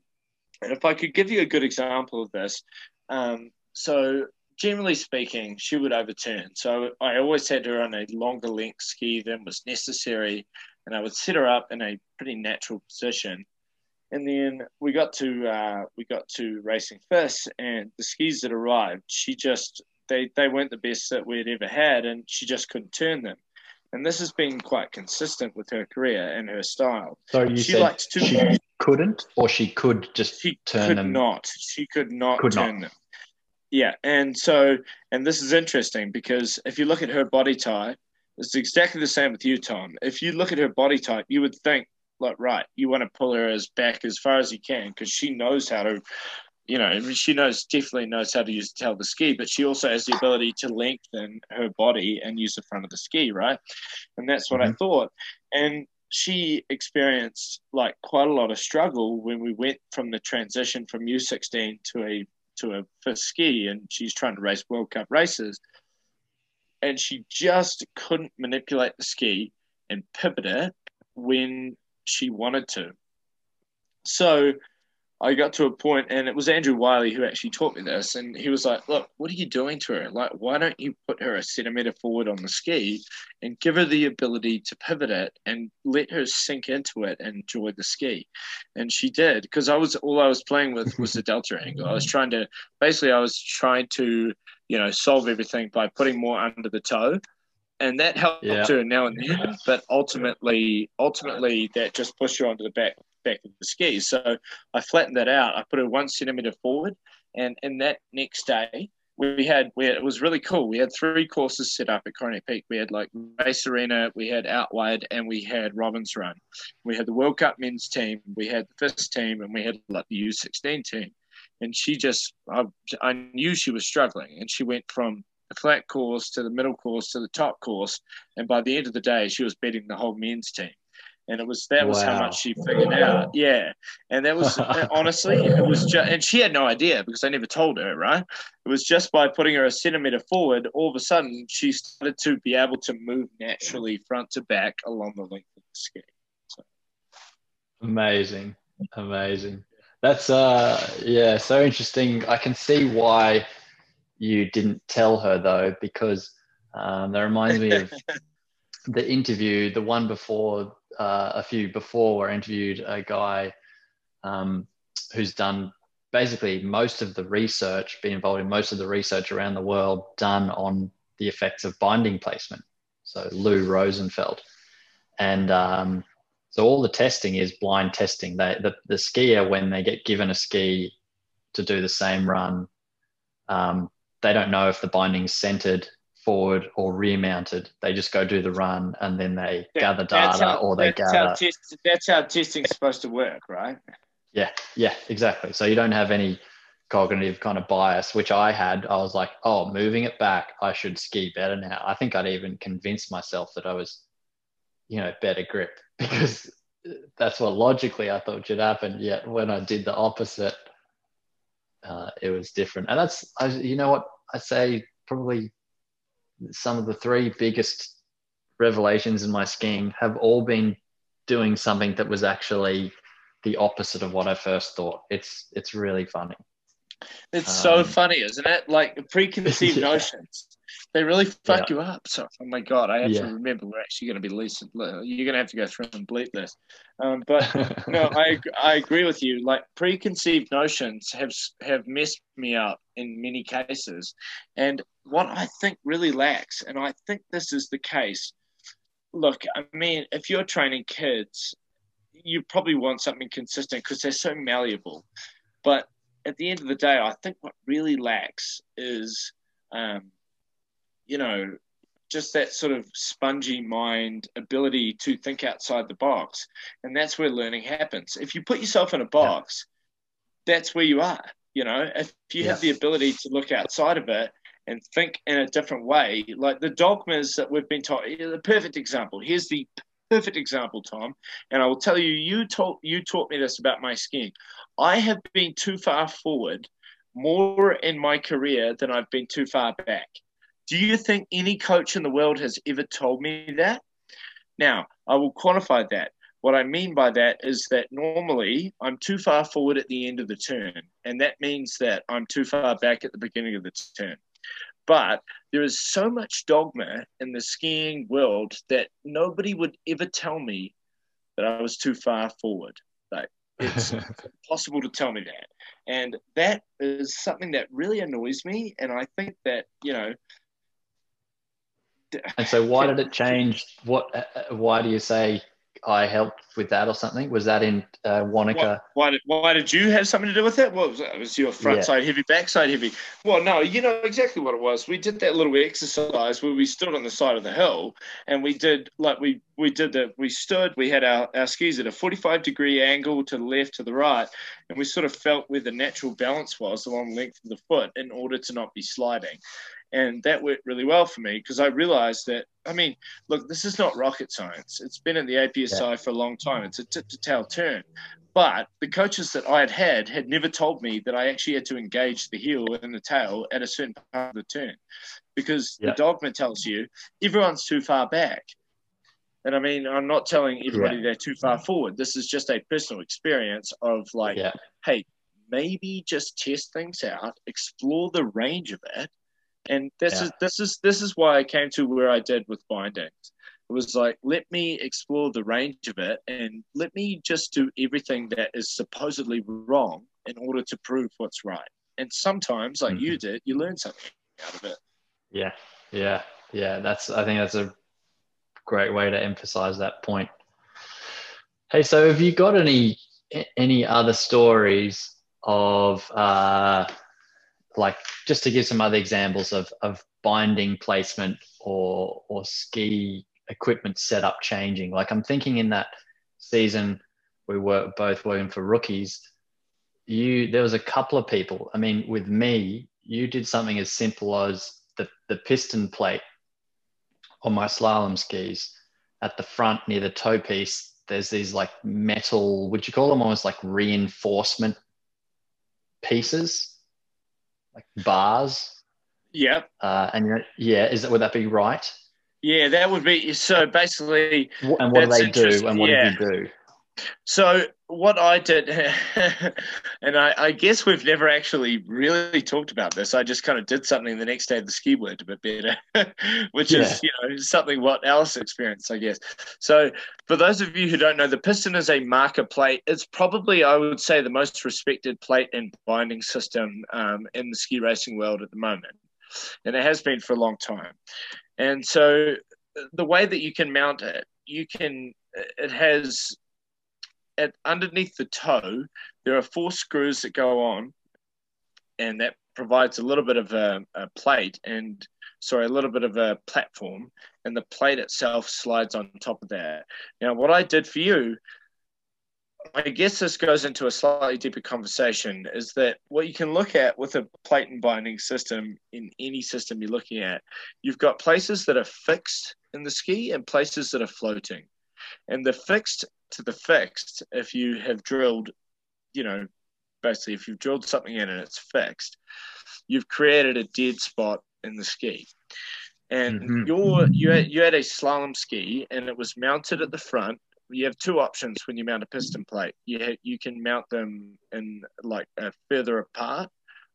Speaker 2: and if I could give you a good example of this, um, so generally speaking, she would overturn. So I always had her on a longer length ski than was necessary, and I would set her up in a pretty natural position. And then we got to uh, we got to racing first, and the skis that arrived, she just they they weren't the best that we'd ever had, and she just couldn't turn them. And this has been quite consistent with her career and her style.
Speaker 3: so you
Speaker 2: she
Speaker 3: said
Speaker 2: likes to-
Speaker 3: she couldn't, or she could just
Speaker 2: She
Speaker 3: turn
Speaker 2: could
Speaker 3: them.
Speaker 2: not. She could not
Speaker 3: Could not.
Speaker 2: them. Yeah, and so and this is interesting because if you look at her body type, it's exactly the same with you, Tom. If you look at her body type, you would think, like, right, you want to pull her as back as far as you can because she knows how to, you know, I mean, she knows definitely knows how to use the tail of the ski, but she also has the ability to lengthen her body and use the front of the ski, right? And that's what I mm-hmm. thought. And she experienced like quite a lot of struggle when we went from the transition from U16 to a to a FIS ski, and she's trying to race World Cup races, and she just couldn't manipulate the ski and pivot it when she wanted to. So I got to a point, and it was Andrew Wiley who actually taught me this, and he was like, "Look, what are you doing to her? Like, why don't you put her a centimeter forward on the ski and give her the ability to pivot it and let her sink into it and enjoy the ski?" And she did, because I was all I was playing with was the delta angle. I was trying to basically, I was trying to, you know, solve everything by putting more under the toe. And that helped
Speaker 3: Yeah.
Speaker 2: her now and then, but ultimately, ultimately, that just pushed her onto the back back of the ski. So I flattened that out. I put her one centimeter forward, and in that next day, we had, we had it was really cool. We had three courses set up at Coronet Peak. We had like Race Arena, we had outwide, and we had Robbins Run. We had the World Cup men's team, we had the first team, and we had like the U16 team. And she just, I, I knew she was struggling, and she went from flat course to the middle course to the top course, and by the end of the day, she was beating the whole men's team and it was that was how much she figured out. Yeah, and that was honestly, it was just, and she had no idea because I never told her. Right, it was just by putting her a centimeter forward, all of a sudden she started to be able to move naturally front to back along the length of the ski.
Speaker 3: Amazing, amazing. That's uh, yeah, so interesting. I can see why you didn't tell her though, because um, that reminds me of the interview, the one before, uh, a few before, where I interviewed a guy um, who's done basically most of the research, been involved in most of the research around the world done on the effects of binding placement. So Lou Rosenfeld, and um, so all the testing is blind testing. They, the, the skier, when they get given a ski to do the same run, um, they don't know if the binding's centered forward or rear mounted. They just go do the run and then they gather data
Speaker 2: how-
Speaker 3: or they
Speaker 2: that's
Speaker 3: gather.
Speaker 2: How that's how testing's supposed to work, right?
Speaker 3: Yeah, yeah, exactly. So you don't have any cognitive kind of bias, which I had. I was like, oh, moving it back, I should ski better now. I think I'd even convinced myself that I was you know, better grip because that's what logically I thought should happen. Yet when I did the opposite, uh, it was different. And that's, I, you know what, I say probably some of the three biggest revelations in my skiing have all been doing something that was actually the opposite of what I first thought. It's it's really funny.
Speaker 2: It's um, so funny, isn't it? Like preconceived yeah. notions. They really fuck yeah. you up. So, oh my god, I have yeah. to remember we're actually going to be listening. You're going to have to go through and bleep this. Um, but no, I I agree with you. Like preconceived notions have have messed me up in many cases, and what I think really lacks, and I think this is the case. Look, I mean, if you're training kids, you probably want something consistent because they're so malleable. But at the end of the day, I think what really lacks is, um, you know, just that sort of spongy mind ability to think outside the box. And that's where learning happens. If you put yourself in a box, yeah. that's where you are. You know, if you have the ability to look outside of it and think in a different way, like the dogmas that we've been taught, the perfect example. Here's the perfect example, Tom. And I will tell you, you taught you taught me this about my skiing. I have been too far forward more in my career than I've been too far back. Do you think any coach in the world has ever told me that? Now, I will quantify that. What I mean by that is that normally I'm too far forward at the end of the turn, and that means that I'm too far back at the beginning of the turn. But there is so much dogma in the skiing world that nobody would ever tell me that I was too far forward. Like it's impossible to tell me that. And that is something that really annoys me. And I think that, you know,
Speaker 3: and so why did it change what uh, uh, why do you say I helped with that or something? Was that in uh, Wanaka?
Speaker 2: Why, why, did, why did you have something to do with it? What was that? Was your front yeah. side heavy, back side heavy? Well, no, you know exactly what it was. We did that little exercise where we stood on the side of the hill and we did like we we did that. We stood. We had our, our skis at a forty five degree angle to the left to the right, and we sort of felt where the natural balance was along the length of the foot in order to not be sliding. And that worked really well for me because I realized that, I mean, look, this is not rocket science. It's been in the APSI yeah. for a long time. It's a tip to tail turn. But the coaches that I had had had never told me that I actually had to engage the heel and the tail at a certain part of the turn because yeah. the dogma tells you everyone's too far back. And I mean, I'm not telling everybody yeah. they're too far forward. This is just a personal experience of like, yeah. hey, maybe just test things out, explore the range of it, and this yeah. is this is this is why I came to where I did with bindings. It was like let me explore the range of it and let me just do everything that is supposedly wrong in order to prove what's right. And sometimes, like mm-hmm. you did, you learn something out of it.
Speaker 3: Yeah, yeah, yeah. That's I think that's a great way to emphasize that point. Hey, so have you got any any other stories of uh, like just to give some other examples of, of binding placement or or ski equipment setup changing. Like I'm thinking in that season we were both working for rookies. You there was a couple of people. I mean, with me, you did something as simple as the, the piston plate on my slalom skis at the front near the toe piece. There's these like metal, would you call them almost like reinforcement pieces like bars.
Speaker 2: Yep.
Speaker 3: Uh, and yeah, is that would that be right?
Speaker 2: Yeah, that would be so. Basically,
Speaker 3: and what do they do? And what yeah. did you do?
Speaker 2: So what I did, and I, I, guess we've never actually really talked about this. I just kind of did something the next day. The ski worked a bit better, which yeah. is you know something what Alice experienced, I guess. So for those of you who don't know, the piston is a marker plate. It's probably I would say the most respected plate and binding system um, in the ski racing world at the moment, and it has been for a long time. And so the way that you can mount it, you can it has at underneath the toe, there are four screws that go on, and that provides a little bit of a, a plate and sorry, a little bit of a platform, and the plate itself slides on top of that. Now, what I did for you, I guess this goes into a slightly deeper conversation, is that what you can look at with a plate and binding system in any system you're looking at, you've got places that are fixed in the ski and places that are floating. And the fixed to the fixed, if you have drilled, you know, basically if you've drilled something in and it's fixed, you've created a dead spot in the ski. And mm-hmm. your you had, you had a slalom ski and it was mounted at the front. You have two options when you mount a piston plate. You ha- you can mount them in like uh, further apart,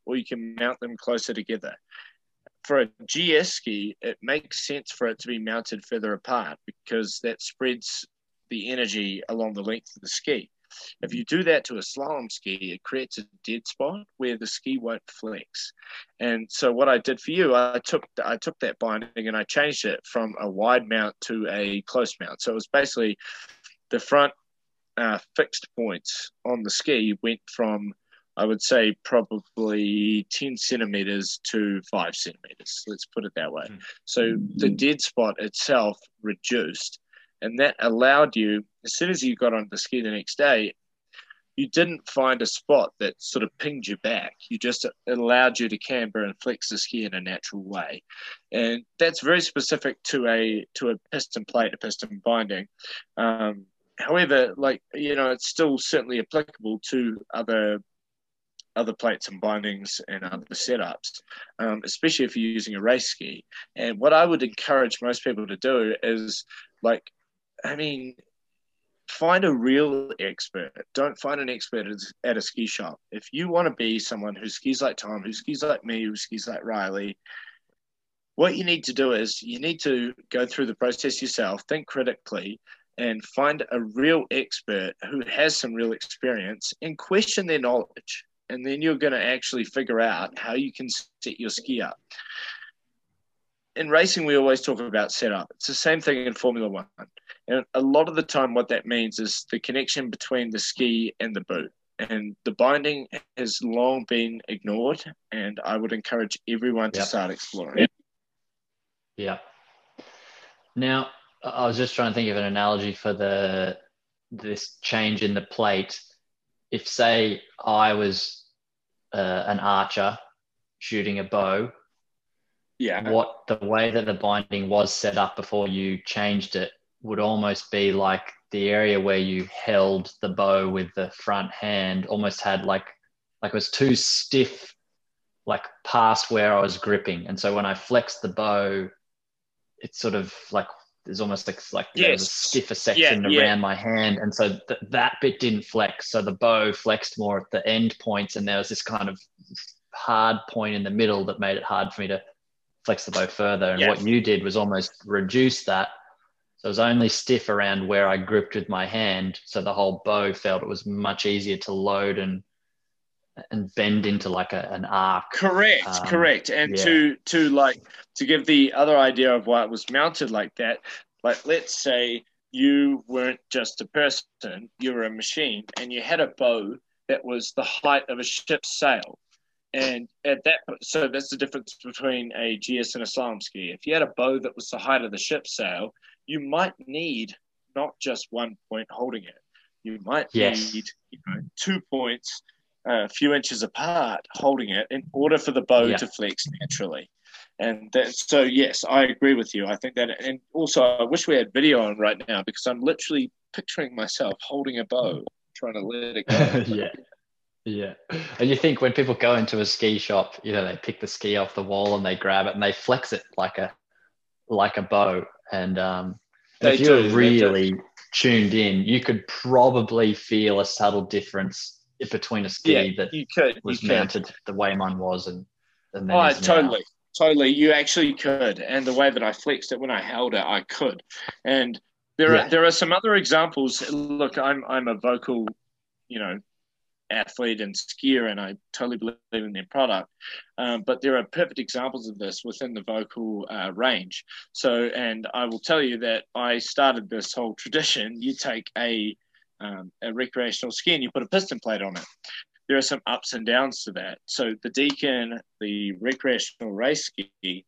Speaker 2: or you can mount them closer together for a GS ski, it makes sense for it to be mounted further apart because that spreads the energy along the length of the ski. If you do that to a slalom ski, it creates a dead spot where the ski won't flex. And so what I did for you, I took I took that binding and I changed it from a wide mount to a close mount. So it was basically the front uh, fixed points on the ski went from I would say probably 10 centimeters to five centimeters. Let's put it that way. Mm. So the dead spot itself reduced, and that allowed you, as soon as you got on the ski the next day, you didn't find a spot that sort of pinged you back. You just it allowed you to camber and flex the ski in a natural way, and that's very specific to a to a piston plate, a piston binding. Um, however, like you know, it's still certainly applicable to other other plates and bindings and other setups, um, especially if you're using a race ski. And what I would encourage most people to do is like, I mean, find a real expert. Don't find an expert at a ski shop. If you want to be someone who skis like Tom, who skis like me, who skis like Riley, what you need to do is you need to go through the process yourself, think critically, and find a real expert who has some real experience and question their knowledge and then you're going to actually figure out how you can set your ski up. In racing, we always talk about setup. It's the same thing in Formula One. And a lot of the time, what that means is the connection between the ski and the boot. And the binding has long been ignored. And I would encourage everyone to yep. start exploring.
Speaker 3: Yeah. Now, I was just trying to think of an analogy for the this change in the plate. If, say, I was uh, an archer shooting a bow,
Speaker 2: yeah,
Speaker 3: what the way that the binding was set up before you changed it would almost be like the area where you held the bow with the front hand almost had like like it was too stiff like past where I was gripping and so when I flexed the bow it's sort of like there's almost like, like yes. there was a stiffer section yeah, around yeah. my hand. And so th- that bit didn't flex. So the bow flexed more at the end points. And there was this kind of hard point in the middle that made it hard for me to flex the bow further. And yeah. what you did was almost reduce that. So it was only stiff around where I gripped with my hand. So the whole bow felt it was much easier to load and and bend into like a, an arc.
Speaker 2: Correct, um, correct. And yeah. to to like to give the other idea of why it was mounted like that, like let's say you weren't just a person, you were a machine, and you had a bow that was the height of a ship's sail. And at that, so that's the difference between a GS and a slalom ski. If you had a bow that was the height of the ship's sail, you might need not just one point holding it. You might yes. need you know, two points uh, a few inches apart holding it in order for the bow yeah. to flex naturally. And that, so, yes, I agree with you. I think that, and also, I wish we had video on right now because I'm literally picturing myself holding a bow, trying to let it
Speaker 3: go. yeah. Yeah. And you think when people go into a ski shop, you know, they pick the ski off the wall and they grab it and they flex it like a, like a bow. And, um, if you're really tuned in, you could probably feel a subtle difference between a ski yeah, that you could, was you mounted could. the way mine was and, and
Speaker 2: then oh, totally. Now. Totally, you actually could, and the way that I flexed it when I held it, I could. And there yeah. are there are some other examples. Look, I'm I'm a Völkl, you know, athlete and skier, and I totally believe in their product. Um, but there are perfect examples of this within the Völkl uh, range. So, and I will tell you that I started this whole tradition. You take a um, a recreational ski and you put a piston plate on it. There are some ups and downs to that. So the Deacon, the recreational race ski,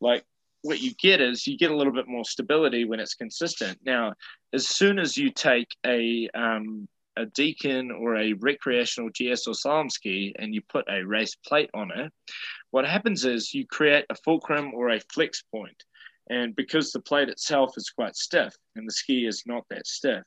Speaker 2: like what you get is you get a little bit more stability when it's consistent. Now, as soon as you take a um, a Deacon or a recreational GS or slalom ski and you put a race plate on it, what happens is you create a fulcrum or a flex point. and because the plate itself is quite stiff and the ski is not that stiff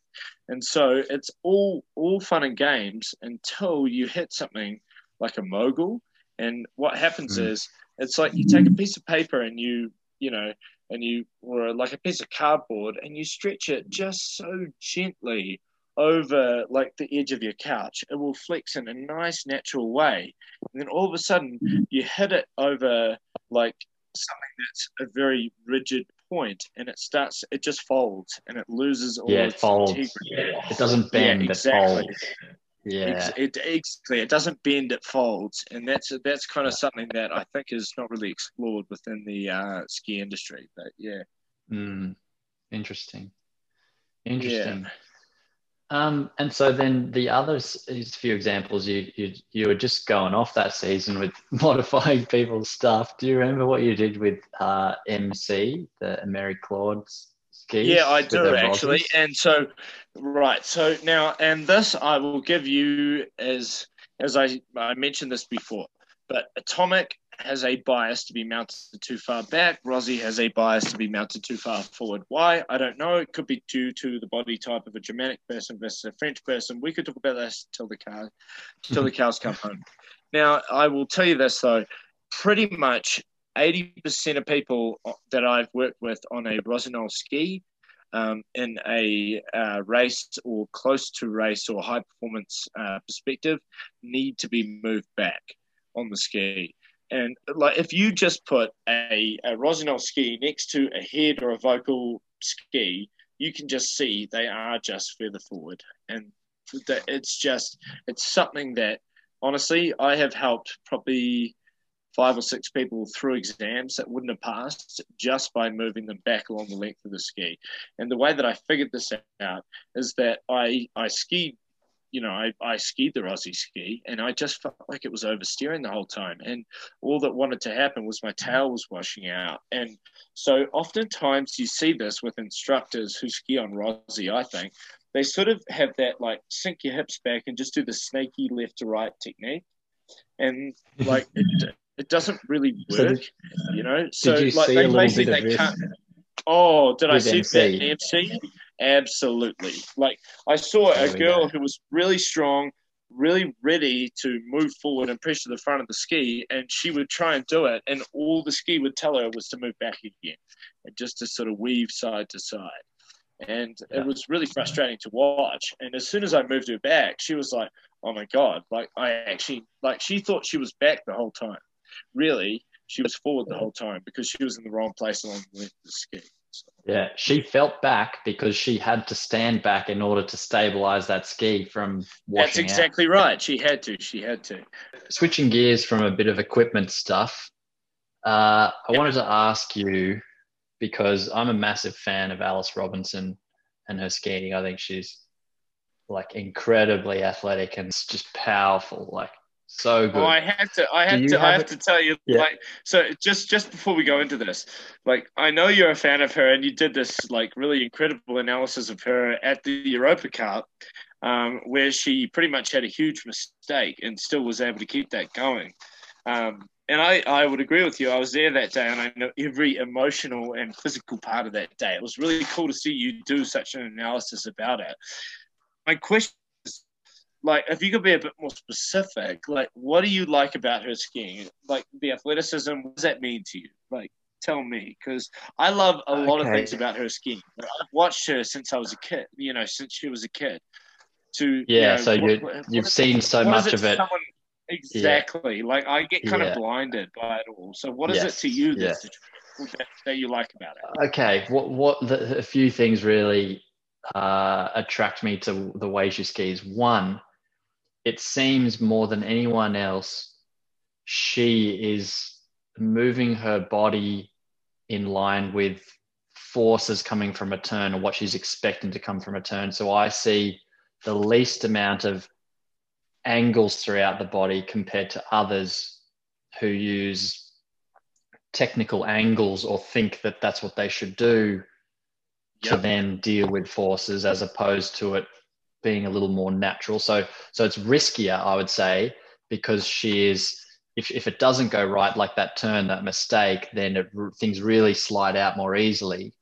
Speaker 2: and so it's all all fun and games until you hit something like a mogul and what happens mm. is it's like you take a piece of paper and you you know and you or like a piece of cardboard and you stretch it just so gently over like the edge of your couch it will flex in a nice natural way and then all of a sudden you hit it over like something that's a very rigid point and it starts it just folds and it loses all
Speaker 3: yeah,
Speaker 2: its
Speaker 3: it folds. integrity. It doesn't bend, yeah, exactly. it folds. Yeah,
Speaker 2: it, it, it doesn't bend, it folds, and that's that's kind of something that I think is not really explored within the uh, ski industry. But yeah,
Speaker 3: mm, interesting, interesting. Yeah. Um, and so then the others is a few examples. You you you were just going off that season with modifying people's stuff. Do you remember what you did with uh, MC, the Mary Claude's skis?
Speaker 2: Yeah, I do actually. And so, right. So now, and this I will give you as as I I mentioned this before, but Atomic has a bias to be mounted too far back. Rossi has a bias to be mounted too far forward. Why? I don't know. It could be due to the body type of a Germanic person versus a French person. We could talk about this till the car, till the cows come home. Now, I will tell you this though. Pretty much 80% of people that I've worked with on a Rossignol ski um, in a uh, race or close to race or high performance uh, perspective need to be moved back on the ski. And like if you just put a, a Rossignol ski next to a head or a Völkl ski, you can just see they are just further forward. And it's just it's something that honestly I have helped probably five or six people through exams that wouldn't have passed just by moving them back along the length of the ski. And the way that I figured this out is that I I skied you know, I, I skied the Rossi ski and I just felt like it was oversteering the whole time. And all that wanted to happen was my tail was washing out. And so oftentimes you see this with instructors who ski on Rossi, I think. They sort of have that like sink your hips back and just do the snaky left to right technique. And like it, it doesn't really work, you know. So like they basically they can't. Oh, did I see that MC? Absolutely. Like I saw a girl who was really strong, really ready to move forward and pressure the front of the ski, and she would try and do it, and all the ski would tell her was to move back again, and just to sort of weave side to side. And yeah. it was really frustrating to watch. And as soon as I moved her back, she was like, "Oh my god!" Like I actually like she thought she was back the whole time. Really, she was forward the whole time because she was in the wrong place along the length of the ski.
Speaker 3: Yeah, she felt back because she had to stand back in order to stabilize that ski from washing
Speaker 2: That's exactly
Speaker 3: out.
Speaker 2: right. She had to. She had to.
Speaker 3: Switching gears from a bit of equipment stuff, uh, I wanted to ask you because I'm a massive fan of Alice Robinson and her skiing. I think she's like incredibly athletic and just powerful. Like so good. Oh,
Speaker 2: I have to. I have to. Have I have it? to tell you. Yeah. Like, so just just before we go into this, like, I know you're a fan of her, and you did this like really incredible analysis of her at the Europa Cup, um, where she pretty much had a huge mistake and still was able to keep that going. Um, and I, I would agree with you. I was there that day, and I know every emotional and physical part of that day. It was really cool to see you do such an analysis about it. My question like if you could be a bit more specific, like what do you like about her skiing? Like the athleticism, what does that mean to you? Like tell me, because I love a lot of things about her skiing. I've watched her since I was a kid, you know, since she was a kid. To
Speaker 3: yeah,
Speaker 2: you know,
Speaker 3: so you you've seen so much of it. Someone,
Speaker 2: exactly. Yeah. Like I get kind yeah. of blinded by it all. So what is yes. it to you that, that, that you like about it?
Speaker 3: Okay, what what the, a few things really uh, attract me to the way she skis. One, it seems more than anyone else, she is moving her body in line with forces coming from a turn or what she's expecting to come from a turn. So I see the least amount of angles throughout the body compared to others who use technical angles or think that that's what they should do yep. to then deal with forces as opposed to it being a little more natural. So so it's riskier, I would say, because she is if, if it doesn't go right, like that turn, that mistake, then it, things really slide out more easily.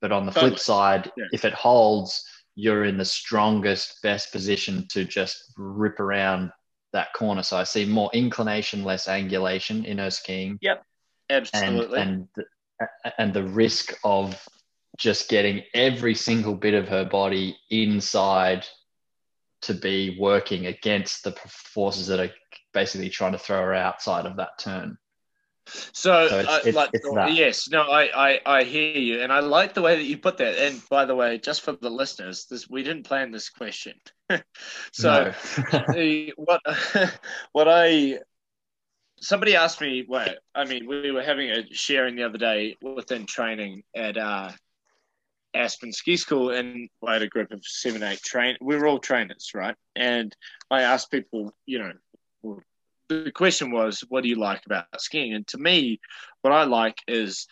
Speaker 3: But on the flip side, yeah. if it holds, you're in the strongest, best position to just rip around that corner. So I see more inclination, less angulation in her skiing.
Speaker 2: Yep, absolutely.
Speaker 3: And and and the risk of just getting every single bit of her body inside to be working against the forces that are basically trying to throw her outside of that turn.
Speaker 2: So, so it's, uh, it's, like, it's yes, no, I, I, I hear you, and I like the way that you put that. And by the way, just for the listeners, this we didn't plan this question. so, the, what, what I, somebody asked me. What I mean, we were having a sharing the other day within training at uh, Aspen Ski School, and I had a group of seven, eight train. We were all trainers, right? And I asked people, you know, the question was, what do you like about skiing? And to me, what I like is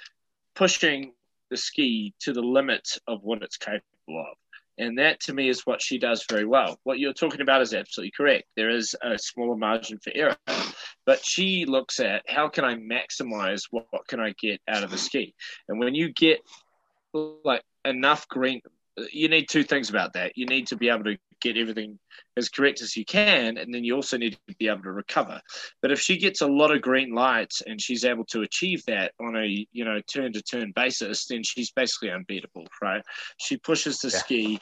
Speaker 2: pushing the ski to the limit of what it's capable of. And that to me is what she does very well. What you're talking about is absolutely correct. There is a smaller margin for error, but she looks at how can I maximize what, what can I get out of the ski? And when you get like enough green, you need two things about that. You need to be able to get everything as correct as you can, and then you also need to be able to recover. But if she gets a lot of green lights and she's able to achieve that on a you know turn to turn basis, then she's basically unbeatable, right? She pushes the yeah. ski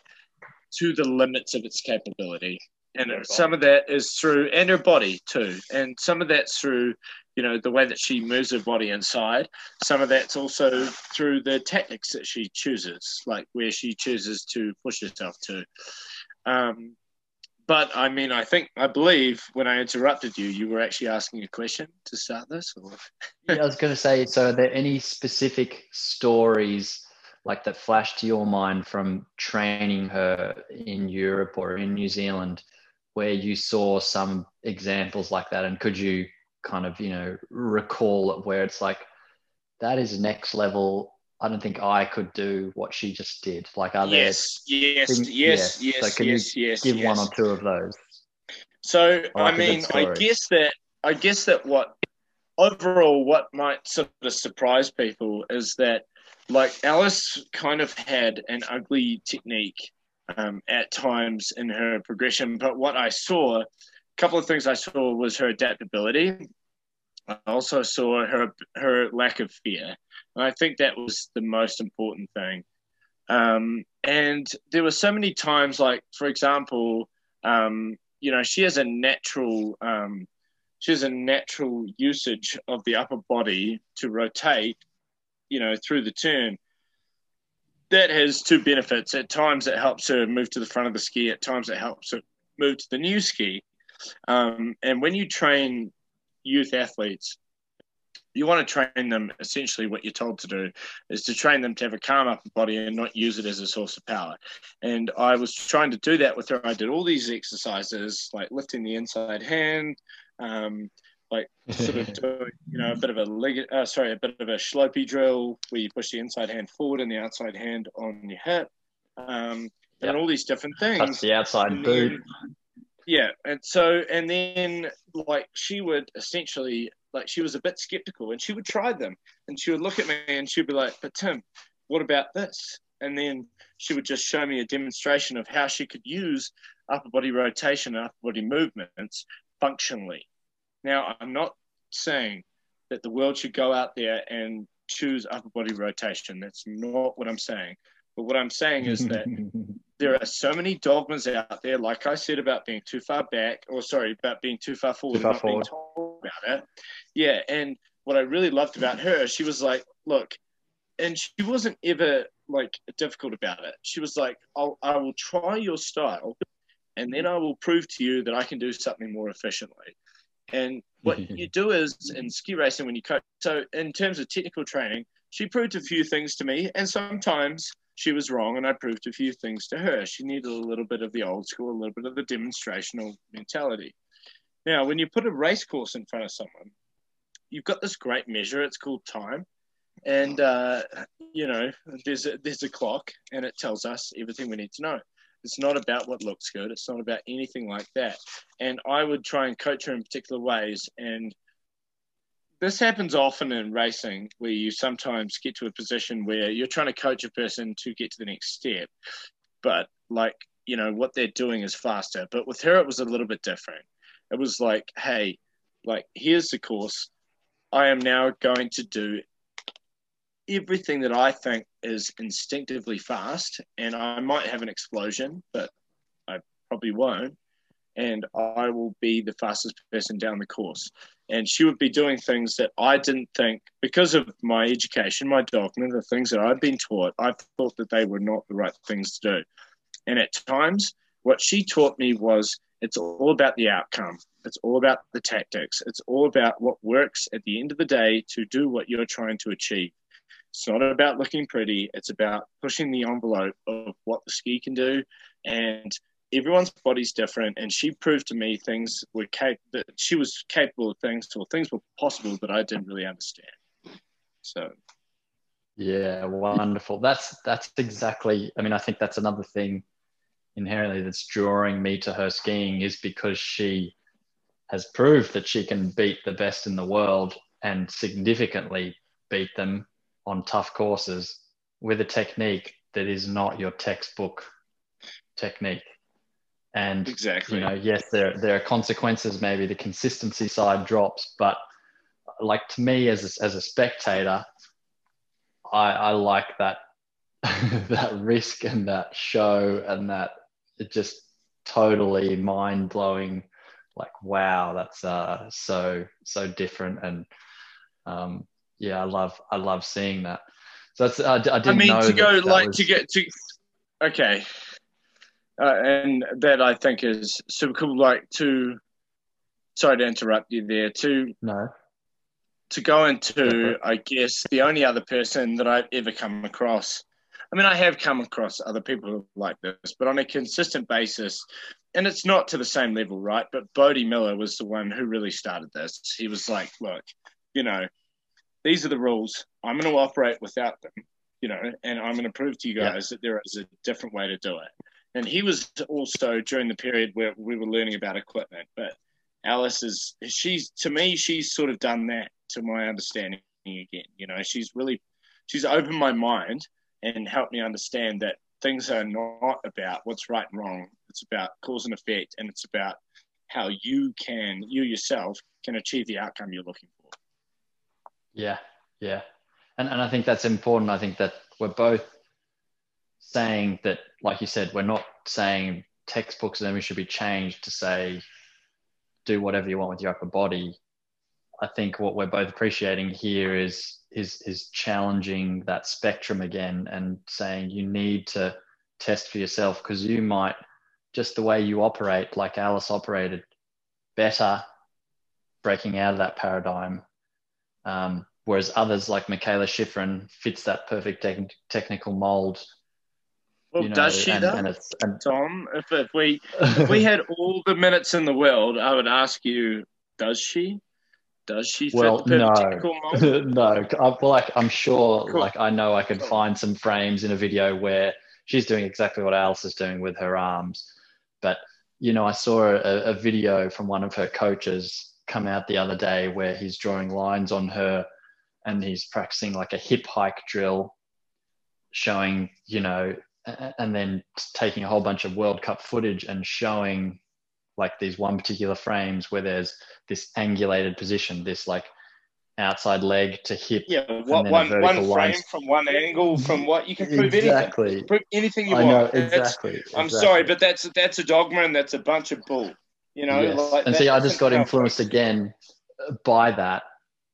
Speaker 2: to the limits of its capability. And some of that is through, and her body too. And some of that's through you know the way that she moves her body inside some of that's also through the tactics that she chooses like where she chooses to push herself to um, but I mean, I think I believe when I interrupted you, you were actually asking a question to start this. Or...
Speaker 3: yeah, I was going to say. So, are there any specific stories like that flash to your mind from training her in Europe or in New Zealand, where you saw some examples like that, and could you kind of you know recall where it's like that is next level I don't think I could do what she just did. Like, are there
Speaker 2: yes, yes, things, yes, yes,
Speaker 3: So can
Speaker 2: yes,
Speaker 3: you
Speaker 2: yes,
Speaker 3: give
Speaker 2: yes.
Speaker 3: one or two of those?
Speaker 2: So, I, I mean, I guess that I guess that what overall what might sort of surprise people is that like Alice kind of had an ugly technique um, at times in her progression, but what I saw, a couple of things I saw was her adaptability. I also saw her her lack of fear. And I think that was the most important thing. Um, and there were so many times, like, for example, um, you know, she has a natural, um, she has a natural usage of the upper body to rotate, you know, through the turn. That has two benefits. At times, it helps her move to the front of the ski. At times, it helps her move to the new ski. Um, and when you train youth athletes, you want to train them essentially what you're told to do is to train them to have a calm upper body and not use it as a source of power. And i was trying to do that with her. I did all these exercises like lifting the inside hand um, like sort of doing you know a bit of a leg uh, sorry a bit of a slopey drill where you push the inside hand forward and the outside hand on your hip um, yep. and all these different things.
Speaker 3: Touch the outside boot
Speaker 2: yeah and so and then like she would essentially like she was a bit skeptical and she would try them and she would look at me and she'd be like, but Tim, what about this? And then she would just show me a demonstration of how she could use upper body rotation and upper body movements functionally. Now, I'm not saying that the world should go out there and choose upper body rotation. That's not what I'm saying. But what I'm saying is that there are so many dogmas out there, like I said about being too far back, or sorry, about being too far forward, too far forward. being told about it. Yeah, and what I really loved about her, she was like, look, and she wasn't ever like difficult about it. She was like, I'll, I will try your style, and then I will prove to you that I can do something more efficiently. And what you do is in ski racing when you coach. So in terms of technical training, she proved a few things to me, and sometimes she was wrong and I proved a few things to her. She needed a little bit of the old school, a little bit of the demonstrational mentality. Now, when you put a race course in front of someone, you've got this great measure. It's called time. And, uh, you know, there's a, there's a clock and it tells us everything we need to know. It's not about what looks good. It's not about anything like that. And I would try and coach her in particular ways. And this happens often in racing where you sometimes get to a position where you're trying to coach a person to get to the next step, but like you know what they're doing is faster. But with her, it was a little bit different. It was like, hey, like here's the course. I am now going to do everything that I think is instinctively fast, and I might have an explosion, but I probably won't. And I will be the fastest person down the course. And she would be doing things that I didn't think, because of my education, my dogma, the things that I'd been taught, I thought that they were not the right things to do. And at times, what she taught me was it's all about the outcome. It's all about the tactics. It's all about what works at the end of the day to do what you're trying to achieve. It's not about looking pretty. It's about pushing the envelope of what the ski can do. And everyone's body's different. And she proved to me things were cap- that she was capable of things, or things were possible that I didn't really understand. So,
Speaker 3: yeah, wonderful. That's that's exactly. I mean, I think that's another thing inherently that's drawing me to her skiing is because she has proved that she can beat the best in the world and significantly beat them on tough courses with a technique that is not your textbook technique. And
Speaker 2: exactly,
Speaker 3: you know, yes, there there are consequences. Maybe the consistency side drops, but like to me as a, as a spectator, I, I like that that risk and that show and that it just totally mind blowing. Like wow, that's uh, so so different and um, yeah, I love I love seeing that. So that's I, I didn't I
Speaker 2: mean,
Speaker 3: know
Speaker 2: to go like
Speaker 3: was...
Speaker 2: to get to okay, uh, and that I think is super cool. Like to sorry to interrupt you there. To
Speaker 3: no
Speaker 2: to go into I guess the only other person that I've ever come across. I mean, I have come across other people like this, but on a consistent basis, and it's not to the same level, right? But Bode Miller was the one who really started this. He was like, look, you know, these are the rules. I'm going to operate without them, you know, and I'm going to prove to you guys yeah. that there is a different way to do it. And he was also during the period where we were learning about equipment. But Alice is, she's, to me, she's sort of done that to my understanding again. You know, she's really, she's opened my mind and helped me understand that things are not about what's right and wrong. It's about cause and effect, and it's about how you can, you yourself, can achieve the outcome you're looking for.
Speaker 3: Yeah, yeah. And, and I think that's important. I think that we're both saying that, like you said, we're not saying textbooks and we should be changed to say, do whatever you want with your upper body. I think what we're both appreciating here is is is challenging that spectrum again and saying you need to test for yourself because you might just the way you operate, like Alice operated, better breaking out of that paradigm um, whereas others like Mikaela Shiffrin fits that perfect te- technical mold.
Speaker 2: Well, you know, does she and, though, and and... Tom? If, if we if we had all the minutes in the world, I would ask you, does she? Does she fit well, the no.
Speaker 3: no, I, well, like I'm sure, cool. like I know I could cool. find some frames in a video where she's doing exactly what Alice is doing with her arms, but you know, I saw a, a video from one of her coaches come out the other day where he's drawing lines on her and he's practicing like a hip hike drill showing you know and then taking a whole bunch of world cup footage and showing like these one particular frames where there's this angulated position this like outside leg to hip
Speaker 2: yeah what one one frame line. from one angle from what you can prove exactly anything. prove anything you I want
Speaker 3: know, exactly, exactly
Speaker 2: i'm sorry but that's that's a dogma and that's a bunch of bull you know,
Speaker 3: yes. like and see, I just got influenced again by that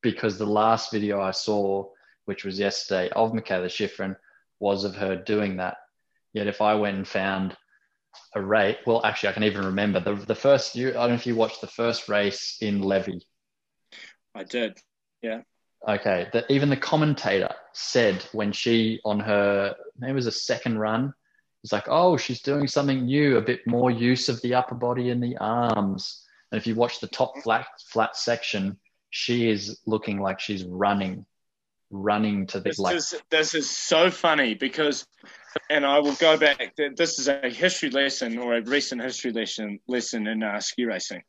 Speaker 3: because the last video I saw, which was yesterday of Mikaela Shiffrin, was of her doing that. Yet if I went and found a race, well, actually, I can even remember the the first. You, I don't know if you watched the first race in Levi.
Speaker 2: I did. Yeah.
Speaker 3: Okay. That even the commentator said when she on her maybe it was a second run, it's like, oh, she's doing something new, a bit more use of the upper body and the arms. And if you watch the top flat flat section, she is looking like she's running, running to the
Speaker 2: this
Speaker 3: like.
Speaker 2: Is, this is so funny because, and I will go back. This is a history lesson or a recent history lesson lesson in uh, ski racing,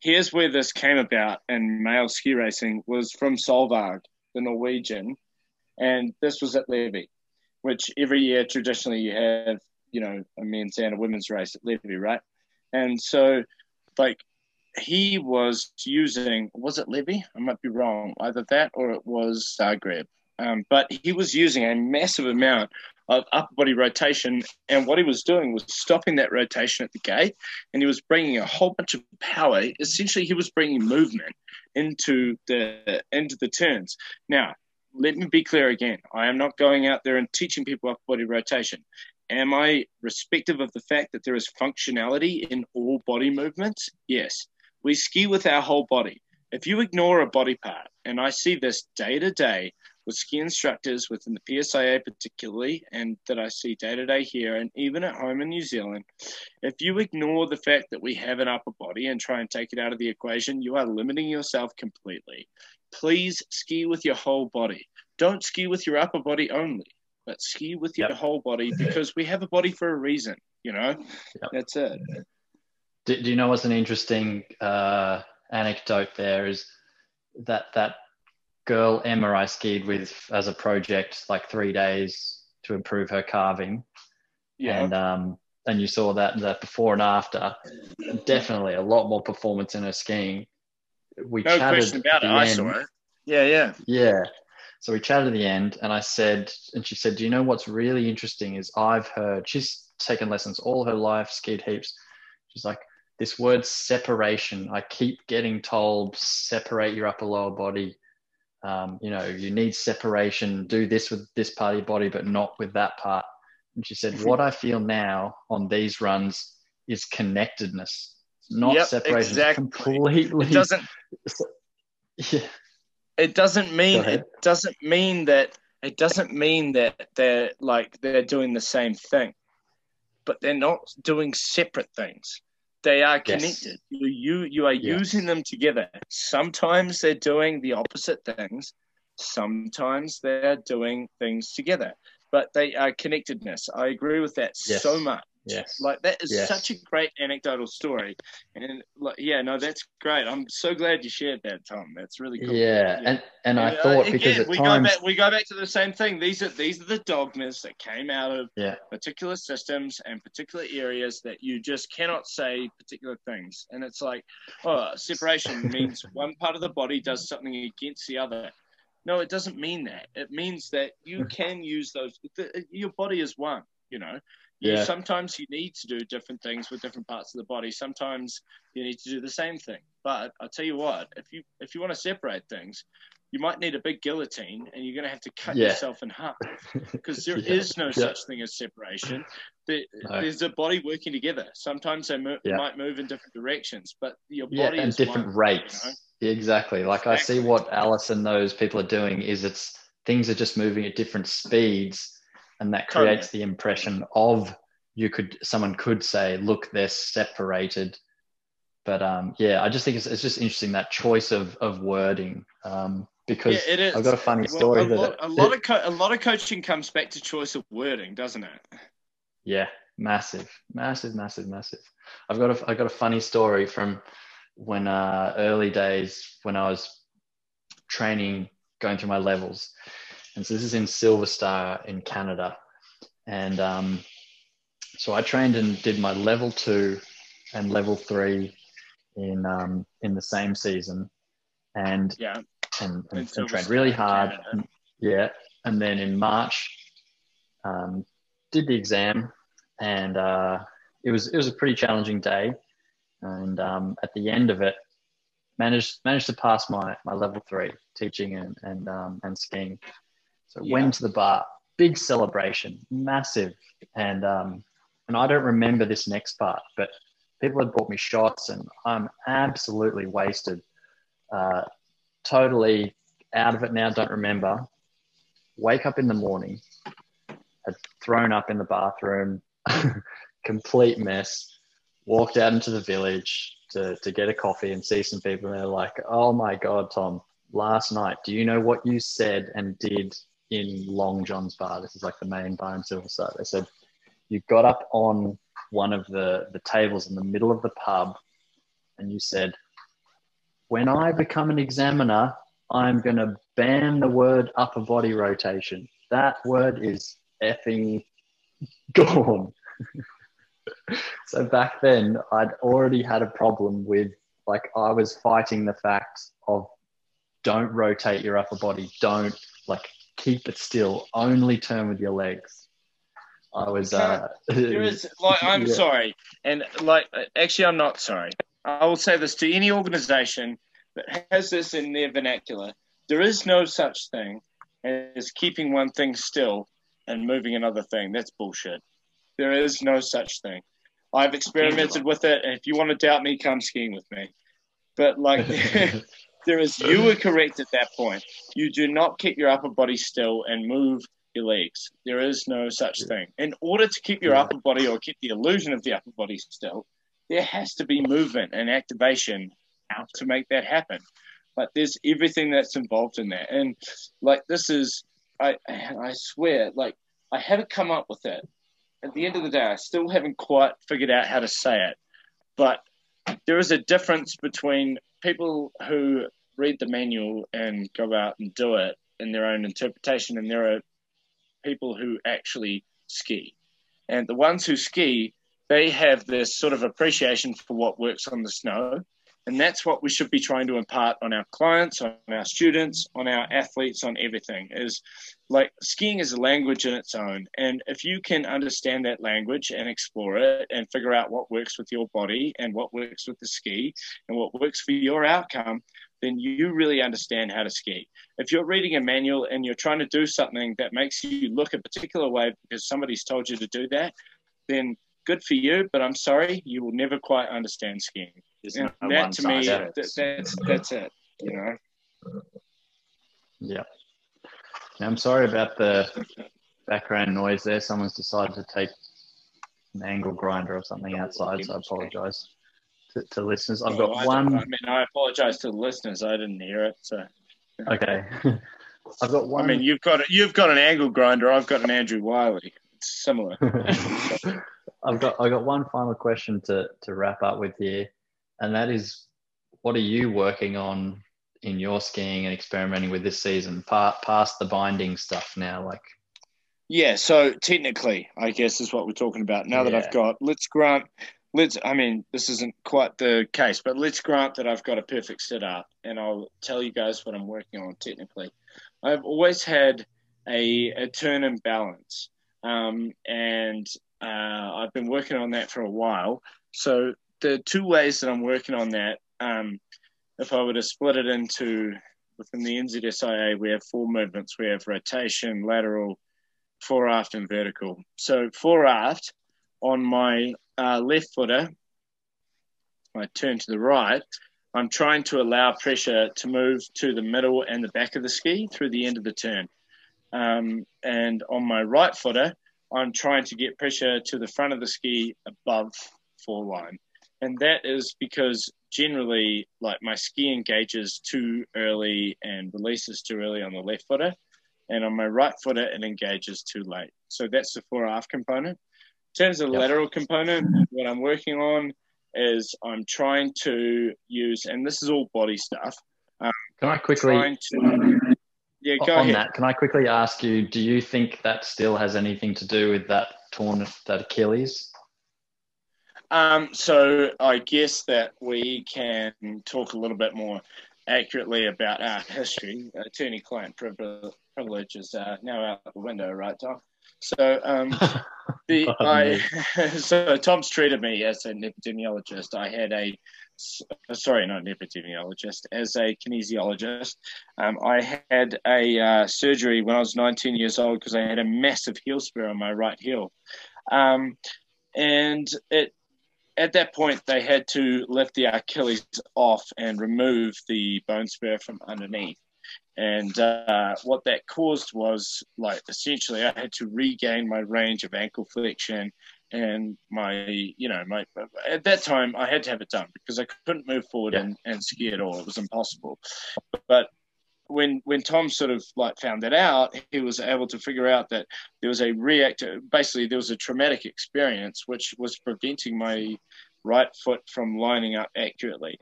Speaker 2: here's where this came about in male ski racing was from Solvang, the Norwegian, and this was at Levi, which every year traditionally you have, you know, a men's and a women's race at Levi, right? And so, like, he was using was it Levi? I might be wrong, either that or it was Zagreb. Um, but he was using a massive amount of upper body rotation, and what he was doing was stopping that rotation at the gate, and he was bringing a whole bunch of power. Essentially, he was bringing movement into the into the turns. Now, let me be clear again. I am not going out there and teaching people upper body rotation. Am I respective of the fact that there is functionality in all body movements? Yes. We ski with our whole body. If you ignore a body part, and I see this day to day with ski instructors within the PSIA particularly, and that I see day to day here and even at home in New Zealand, if you ignore the fact that we have an upper body and try and take it out of the equation, you are limiting yourself completely. Please ski with your whole body. Don't ski with your upper body only, but ski with your yep. whole body because we have a body for a reason, you know? Yep. That's it.
Speaker 3: Do, do you know what's an interesting uh, anecdote there is that that girl Emma I skied with as a project like three days to improve her carving. Yeah. And um and you saw that that before and after. Definitely a lot more performance in her skiing.
Speaker 2: We no chatted question about it. I saw it. Yeah, yeah.
Speaker 3: Yeah. So we chatted at the end and I said, and she said, Do you know what's really interesting is I've heard she's taken lessons all her life, skied heaps. She's like, this word separation. I keep getting told separate your upper lower body. Um, you know, you need separation. Do this with this part of your body, but not with that part. And she said, "What I feel now on these runs is connectedness, not yep, separation. Exactly. Completely.
Speaker 2: It doesn't. Yeah. It doesn't mean. It doesn't mean that. It doesn't mean that they're like they're doing the same thing, but they're not doing separate things. They are connected. Yes. You, you you are using them together. Sometimes they're doing the opposite things. Sometimes they're doing things together. But they are connectedness. I agree with that yes. so much.
Speaker 3: Yes.
Speaker 2: Like that is yes. such a great anecdotal story. And like yeah, no, that's great. I'm so glad you shared that, Tom. That's really cool.
Speaker 3: Yeah. yeah. And and I uh, thought because
Speaker 2: we
Speaker 3: times...
Speaker 2: go back we go back to the same thing. These are these are the dogmas that came out of
Speaker 3: yeah.
Speaker 2: particular systems and particular areas that you just cannot say particular things. And it's like, oh, separation means one part of the body does something against the other. No, it doesn't mean that. It means that you can use those. The, your body is one. You know, yeah. sometimes you need to do different things with different parts of the body. Sometimes you need to do the same thing. But I'll tell you what, if you if you want to separate things, you might need a big guillotine and you're going to have to cut yeah. yourself in half because there yeah. is no yeah. such thing as separation. There, no. There's a body working together. Sometimes they mo- might move in different directions, but your body
Speaker 3: yeah, and different one, rates. You know? Exactly. Like exactly. I see what Alice and those people are doing is it's things are just moving at different speeds and that creates totally. the impression of you could someone could say look they're separated but um, yeah i just think it's, it's just interesting that choice of of wording um, because yeah, it is. i've got a funny story well, a,
Speaker 2: lot, a lot of co- a lot of coaching comes back to choice of wording doesn't it
Speaker 3: yeah massive massive massive massive i've got a i've got a funny story from when uh, early days when i was training going through my levels and so this is in Silver Star in Canada. And um, so I trained and did my level two and level three in um, in the same season, and
Speaker 2: yeah,
Speaker 3: and, and, and trained really hard. And, yeah, and then in March, um, did the exam, and uh, it was it was a pretty challenging day. And um, at the end of it, managed managed to pass my my level three teaching and and um, and skiing. So yeah. went to the bar, big celebration, massive, and um, and I don't remember this next part, but people had bought me shots, and I'm absolutely wasted, uh, totally out of it now. Don't remember. Wake up in the morning, had thrown up in the bathroom, complete mess. Walked out into the village to, to get a coffee and see some people, and they're like, "Oh my god, Tom! Last night, do you know what you said and did in Long John's bar. This is like the main bar in Silver Star. They said you got up on one of the, the tables in the middle of the pub and you said, when I become an examiner, I'm going to ban the word upper body rotation. That word is effing gone. so back then, I'd already had a problem with, like, I was fighting the fact of don't rotate your upper body, don't, like, keep it still, only turn with your legs. I was. Uh,
Speaker 2: there is like I'm yeah. sorry, and like actually I'm not sorry. I will say this to any organization that has this in their vernacular. There is no such thing as keeping one thing still and moving another thing. That's bullshit. There is no such thing. I've experimented with it, and if you want to doubt me, come skiing with me. But like, there is, you were correct at that point. You do not keep your upper body still and move your legs. There is no such thing. In order to keep your upper body or keep the illusion of the upper body still, there has to be movement and activation to make that happen. But there's everything that's involved in that. And like, this is, I, I swear, like, I haven't come up with it. At the end of the day, I still haven't quite figured out how to say it. But there is a difference between people who read the manual and go out and do it in their own interpretation, and there are people who actually ski. And the ones who ski, they have this sort of appreciation for what works on the snow. And that's what we should be trying to impart on our clients, on our students, on our athletes, on everything is like skiing is a language in its own. And if you can understand that language and explore it and figure out what works with your body and what works with the ski and what works for your outcome, then you really understand how to ski. If you're reading a manual and you're trying to do something that makes you look a particular way because somebody's told you to do that, then good for you, but I'm sorry, you will never quite understand skiing. And that to me, that, that's that's it. You know.
Speaker 3: Yeah. I'm sorry about the background noise there. Someone's decided to take an angle grinder or something outside, so I apologise to, to, listeners. I've oh, got
Speaker 2: I
Speaker 3: one.
Speaker 2: I mean, I apologise to the listeners. I didn't hear it. So.
Speaker 3: Okay. I've got one.
Speaker 2: I mean, you've got you've got an angle grinder. I've got an Andrew Wiley. It's similar.
Speaker 3: I've got I got one final question to to wrap up with here, and that is, what are you working on in your skiing and experimenting with this season, part past the binding stuff now? Like,
Speaker 2: yeah. So technically, I guess is what we're talking about. Now yeah. that I've got, let's grant, let's. I mean, this isn't quite the case, but let's grant that I've got a perfect setup, and I'll tell you guys what I'm working on technically. I've always had a, a turn and balance. Um, and uh, I've been working on that for a while. So the two ways that I'm working on that, um, if I were to split it into within the NZSIA, we have four movements. We have rotation, lateral, fore aft, and vertical. So fore aft on my uh, left footer, I turn to the right. I'm trying to allow pressure to move to the middle and the back of the ski through the end of the turn. Um, and on my right footer, I'm trying to get pressure to the front of the ski above fall line. And that is because generally, like my ski engages too early and releases too early on the left footer. And on my right footer, it engages too late. So that's the fore aft component. In terms of the yep. lateral component, what I'm working on is I'm trying to use, and this is all body stuff.
Speaker 3: Um, Can I quickly? To,
Speaker 2: yeah, go
Speaker 3: on
Speaker 2: ahead.
Speaker 3: that, can I quickly ask you, do you think that still has anything to do with that torn, that Achilles?
Speaker 2: Um, so I guess that we can talk a little bit more accurately about our history. Attorney-client privilege is uh, now out the window, right, Tom? So, um, the I so Tom's treated me as an epidemiologist. I had a sorry, not an epidemiologist, as a kinesiologist. Um, I had a uh, surgery when I was 19 years old because I had a massive heel spur on my right heel. Um, and it, at that point, they had to lift the Achilles off and remove the bone spur from underneath. And uh, what that caused was like essentially I had to regain my range of ankle flexion and my you know my at that time I had to have it done because I couldn't move forward yeah. and, and ski at all. It was impossible. But when when Tom sort of like found that out, he was able to figure out that there was a reactive basically there was a traumatic experience which was preventing my right foot from lining up accurately.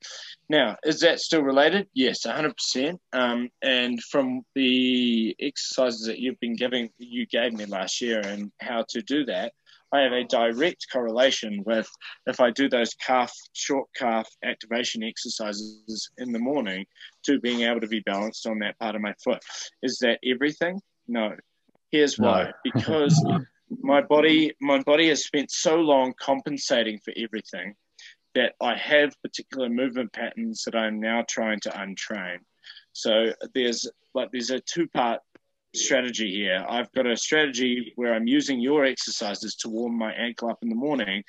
Speaker 2: Now, is that still related? Yes, 100%. Um, and from the exercises that you've been giving, you gave me last year, and how to do that, I have a direct correlation with if I do those calf, short calf activation exercises in the morning to being able to be balanced on that part of my foot. Is that everything? No. Here's why. Because my body, my body has spent so long compensating for everything that I have particular movement patterns that I'm now trying to untrain. So there's like there's a two part strategy here. I've got a strategy where I'm using your exercises to warm my ankle up in the morning.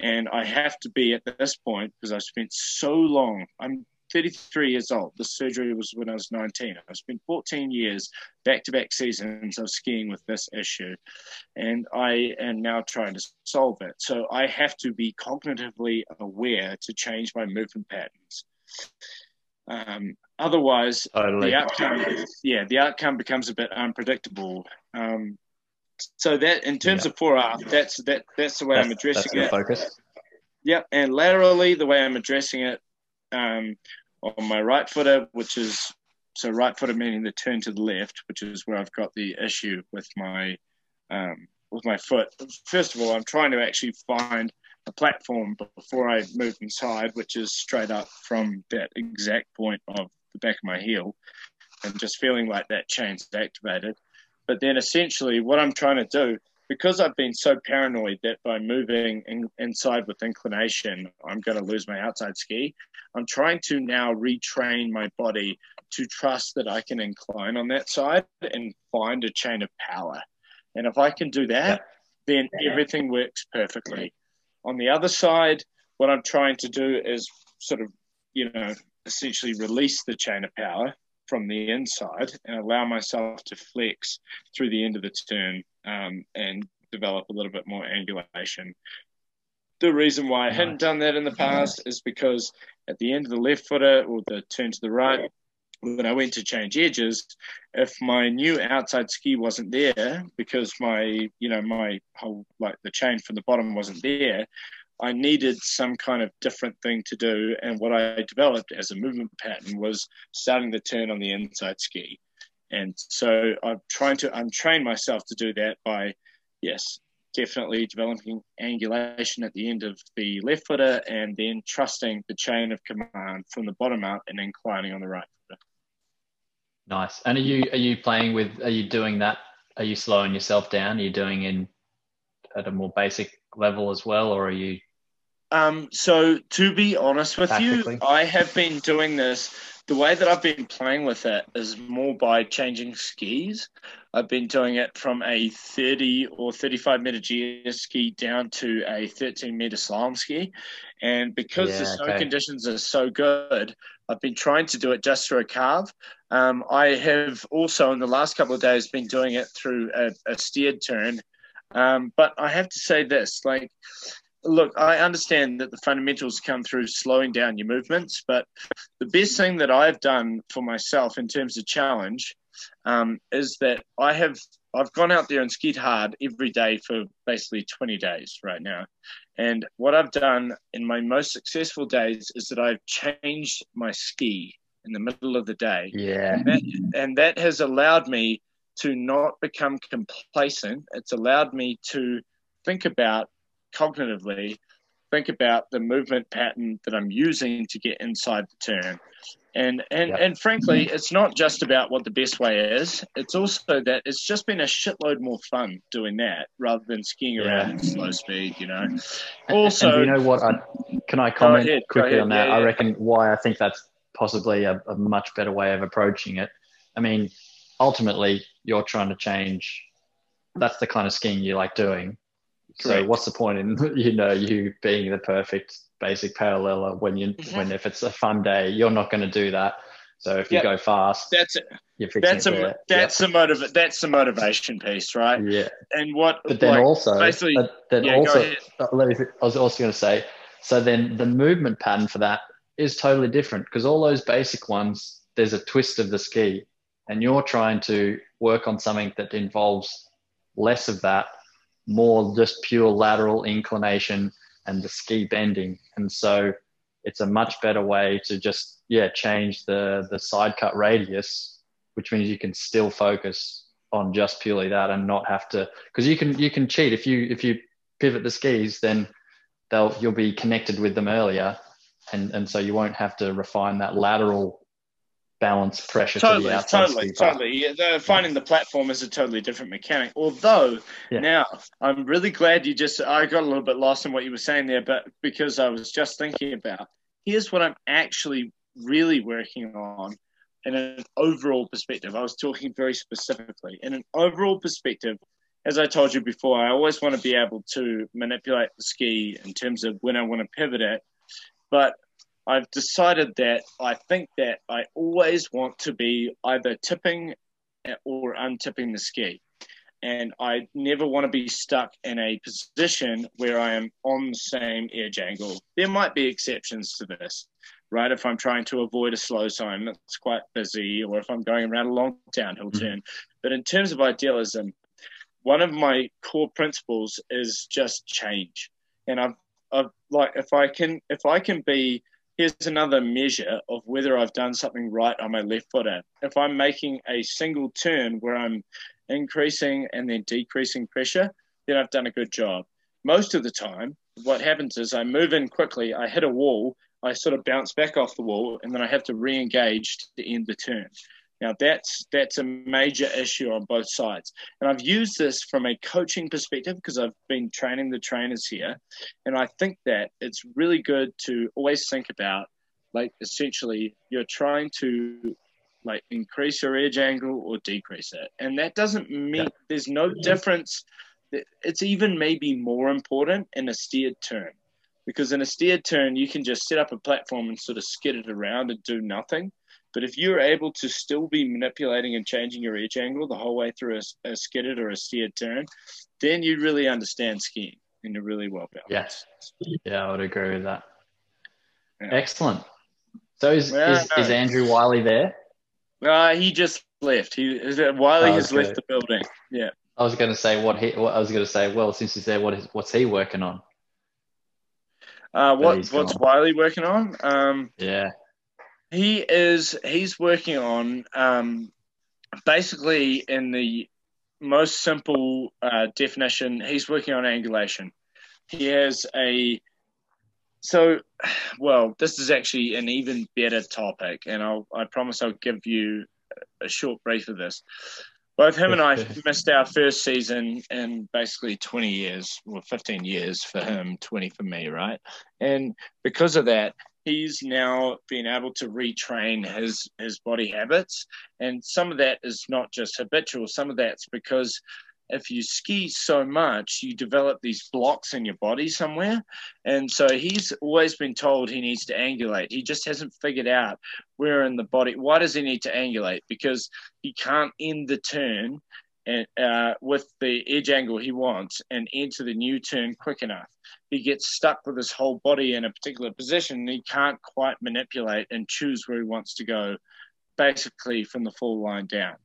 Speaker 2: And I have to be at this point because I've spent so long. I'm 33 years old. The surgery was when I was 19. I've spent 14 years, back to back seasons of skiing with this issue. And I am now trying to solve it. So I have to be cognitively aware to change my movement patterns. Um, otherwise, totally. the outcome, yeah, the outcome becomes a bit unpredictable. Um, so that, in terms yeah. of 4R, that's that that's the way
Speaker 3: that's,
Speaker 2: I'm addressing it.
Speaker 3: Focus.
Speaker 2: Yep, and laterally, the way I'm addressing it um, on my right footer, which is so right footer meaning the turn to the left, which is where I've got the issue with my um, with my foot. First of all, I'm trying to actually find a platform before I move inside, which is straight up from that exact point of the back of my heel, and just feeling like that chain's activated. But then essentially, what I'm trying to do, because I've been so paranoid that by moving in, inside with inclination, I'm going to lose my outside ski, I'm trying to now retrain my body to trust that I can incline on that side and find a chain of power. And if I can do that, then everything works perfectly. On the other side, what I'm trying to do is sort of, you know, essentially release the chain of power from the inside and allow myself to flex through the end of the turn um, and develop a little bit more angulation. The reason why I hadn't done that in the past is because at the end of the left footer or the turn to the right, when I went to change edges, if my new outside ski wasn't there because my, you know, my whole like the chain from the bottom wasn't there, I needed some kind of different thing to do. And what I developed as a movement pattern was starting the turn on the inside ski. And so I'm trying to untrain myself to do that by, yes, definitely developing angulation at the end of the left footer and then trusting the chain of command from the bottom up and inclining on the right footer.
Speaker 3: Nice. And are you are you playing with are you doing that? Are you slowing yourself down? Are you doing in at a more basic level as well, or are you
Speaker 2: um, so to be honest with you, I have been doing this. The way that I've been playing with it is more by changing skis. I've been doing it from a 30 or 35 meter GS ski down to a 13 meter slalom ski. And because yeah, the snow okay. conditions are so good, I've been trying to do it just through a carve. Um, I have also, in the last couple of days, been doing it through a, a steered turn. Um, but I have to say this like, look, I understand that the fundamentals come through slowing down your movements, but the best thing that I've done for myself in terms of challenge um, is that I have I've gone out there and skied hard every day for basically 20 days right now. And what I've done in my most successful days is that I've changed my ski in the middle of the day.
Speaker 3: Yeah.
Speaker 2: And that, and that has allowed me to not become complacent. It's allowed me to think about cognitively think about the movement pattern that I'm using to get inside the turn. And and yep. and frankly, it's not just about what the best way is. It's also that it's just been a shitload more fun doing that rather than skiing around at slow speed. You know. Also,
Speaker 3: you know what? I, can I comment ahead, quickly on that? Yeah, yeah. I reckon why I think that's possibly a, a much better way of approaching it. I mean, ultimately, you're trying to change. That's the kind of skiing you like doing so what's the point in you know you being the perfect basic paralleler when you mm-hmm. when if it's a fun day you're not going to do that. So if you yep. go fast,
Speaker 2: that's it. That's a that's yep. the motiv- that's the motivation piece, right?
Speaker 3: Yeah.
Speaker 2: And what?
Speaker 3: But then like, also, basically, then yeah, also, uh, let me. I was also going to say. So then the movement pattern for that is totally different because all those basic ones, there's a twist of the ski, and you're trying to work on something that involves less of that more just pure lateral inclination and the ski bending. And so it's a much better way to just yeah change the the side cut radius, which means you can still focus on just purely that and not have to because you can you can cheat if you if you pivot the skis then they'll you'll be connected with them earlier and and so you won't have to refine that lateral balance pressure
Speaker 2: totally,
Speaker 3: to the outside
Speaker 2: totally, totally. Yeah, finding the platform is a totally different mechanic. Although yeah. now I'm really glad you just I got a little bit lost in what you were saying there, but because I was just thinking about here's what I'm actually really working on in an overall perspective. I was talking very specifically in an overall perspective. As I told you before, I always want to be able to manipulate the ski in terms of when I want to pivot it. But I've decided that I think that I always want to be either tipping or untipping the ski. And I never want to be stuck in a position where I am on the same edge angle. There might be exceptions to this, right? If I'm trying to avoid a slow zone that's quite busy, or if I'm going around a long downhill mm-hmm. turn. But in terms of idealism, one of my core principles is just change. And I've, I've like if I can if I can be here's another measure of whether I've done something right on my left foot at. If I'm making a single turn where I'm increasing and then decreasing pressure, then I've done a good job. Most of the time, what happens is I move in quickly, I hit a wall, I sort of bounce back off the wall, and then I have to re-engage to end the turn. Now that's that's a major issue on both sides, and I've used this from a coaching perspective because I've been training the trainers here, and I think that it's really good to always think about, like essentially you're trying to like increase your edge angle or decrease it. And that doesn't mean yeah. there's no difference. It's even maybe more important in a steered turn because in a steered turn, you can just set up a platform and sort of skid it around and do nothing. But if you're able to still be manipulating and changing your edge angle the whole way through a, a skidded or a steered turn, then you really understand skiing and you're really well
Speaker 3: balanced. Yes. Yeah, I would agree with that. Yeah. Excellent. So is, is, no. is Andrew Wiley there?
Speaker 2: Uh, he just left. He is Wiley oh, has left the building. Yeah.
Speaker 3: I was going to say what he. What I was going to say. Well, since he's there, what is what's he working on?
Speaker 2: Uh, what what's. Wiley working on? Um,
Speaker 3: yeah.
Speaker 2: He is. He's working on um, basically in the most simple uh, definition. He's working on angulation. He has a so, well, this is actually an even better topic, and I'll, I promise I'll give you a short brief of this. Both him and I missed our first season in basically 20 years, or 15 years for him, 20 for me, right? And because of that, he's now been able to retrain his his body habits, and some of that is not just habitual. Some of that's because if you ski so much, you develop these blocks in your body somewhere. And so he's always been told he needs to angulate. He just hasn't figured out where in the body. Why does he need to angulate? Because he can't end the turn uh, with the edge angle he wants and enter the new turn quick enough. He gets stuck with his whole body in a particular position. And he can't quite manipulate and choose where he wants to go, basically from the fall line down.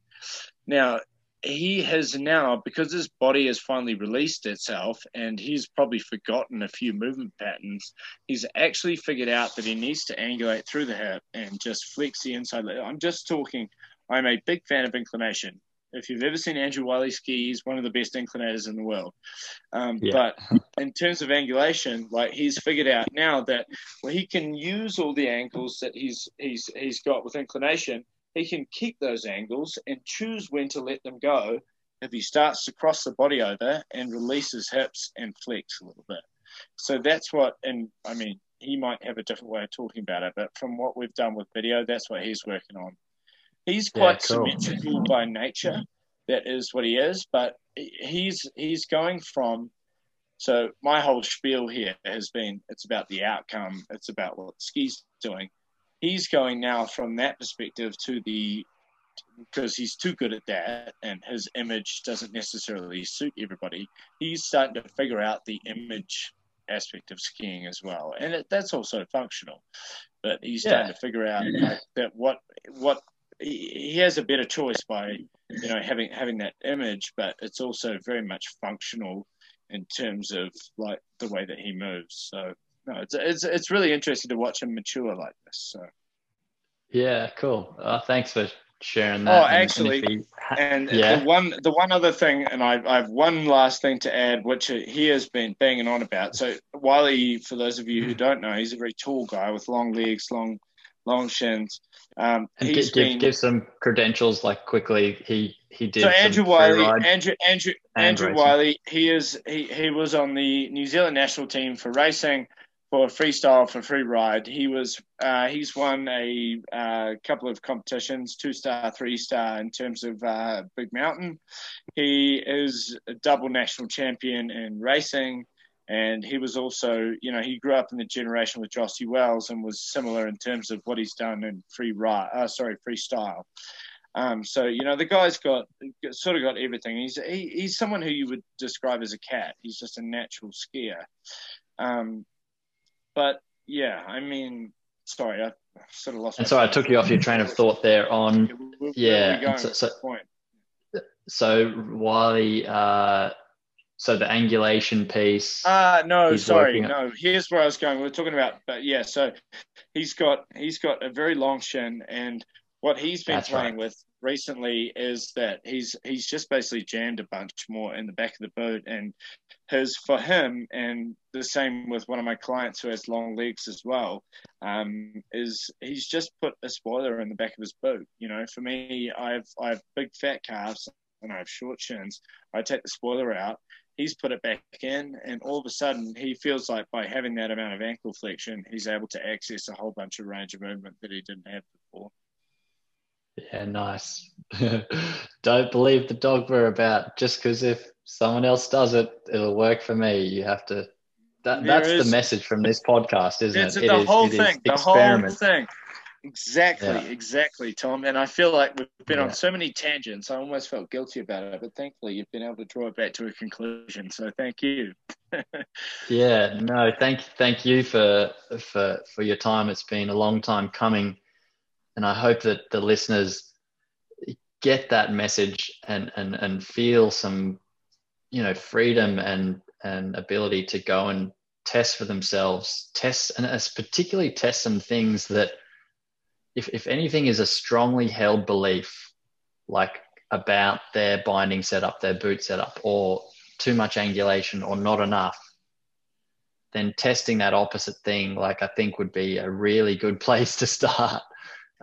Speaker 2: Now, he has now, because his body has finally released itself and he's probably forgotten a few movement patterns, he's actually figured out that he needs to angulate through the hip and just flex the inside. I'm just talking, I'm a big fan of inclination. If you've ever seen Andrew Wiley ski, he's one of the best inclinators in the world. Um, yeah. But in terms of angulation, like he's figured out now that well, he can use all the angles that he's he's he's got with inclination he can keep those angles and choose when to let them go if he starts to cross the body over and release his hips and flex a little bit. So that's what, and I mean, he might have a different way of talking about it, but from what we've done with video, that's what he's working on. He's quite yeah, cool. symmetrical by nature. That is what he is, but he's he's going from. So my whole spiel here has been it's about the outcome. It's about what ski's doing he's going now from that perspective to the because he's too good at that and his image doesn't necessarily suit everybody he's starting to figure out the image aspect of skiing as well and it, that's also functional but he's starting to figure out that what what he has a better choice by you know having having that image but it's also very much functional in terms of like the way that he moves. So no, it's it's it's really interesting to watch him mature like this. So.
Speaker 3: Yeah, cool. Uh, thanks for sharing that.
Speaker 2: Oh, actually, and, and yeah. the one the one other thing, and I, I have one last thing to add, which he has been banging on about. So Wiley, for those of you who don't know, he's a very tall guy with long legs, long long shins. Um,
Speaker 3: and give, been, give some credentials like quickly. He he did.
Speaker 2: So Andrew Wiley, Andrew Andrew Andrew Wiley, he is he he was on the New Zealand national team for racing for freestyle for free ride. He was uh, he's won a uh, couple of competitions, two star, three star in terms of uh, big mountain. He is a double national champion in racing, and he was also you know he grew up in the generation with Jossi Wells and was similar in terms of what he's done in free ride. Uh, sorry, freestyle. Um, so you know the guy's got sort of got everything. He's he, he's someone who you would describe as a cat. He's just a natural skier. Um, but yeah, I mean, sorry, I sort of lost.
Speaker 3: And sorry, I took you off your train of thought there on yeah. So, so, so Wiley, uh, so the angulation piece.
Speaker 2: Uh no, sorry, no. Here's where I was going. We are talking about, but yeah. So he's got he's got a very long shin, and what he's been That's playing right. with recently is that he's he's just basically jammed a bunch more in the back of the boot and his for him and the same with one of my clients who has long legs as well um, is he's just put a spoiler in the back of his boot you know for me i've i've big fat calves and i have short shins i take the spoiler out he's put it back in and all of a sudden he feels like by having that amount of ankle flexion he's able to access a whole bunch of range of movement that he didn't have before
Speaker 3: yeah, nice. Don't believe the dogma about just because if someone else does it, it'll work for me. You have to. That, that's is, the message from this podcast, isn't
Speaker 2: it's
Speaker 3: it?
Speaker 2: The
Speaker 3: it
Speaker 2: whole
Speaker 3: is,
Speaker 2: thing. The whole thing. Exactly, yeah. exactly, Tom. And I feel like we've been yeah. on so many tangents. I almost felt guilty about it, but thankfully you've been able to draw it back to a conclusion. So thank you.
Speaker 3: yeah, no, thank thank you for for for your time. It's been a long time coming and I hope that the listeners get that message and and and feel some you know freedom and and ability to go and test for themselves test and as particularly test some things that if, if anything is a strongly held belief like about their binding setup their boot setup or too much angulation or not enough then testing that opposite thing like i think would be a really good place to start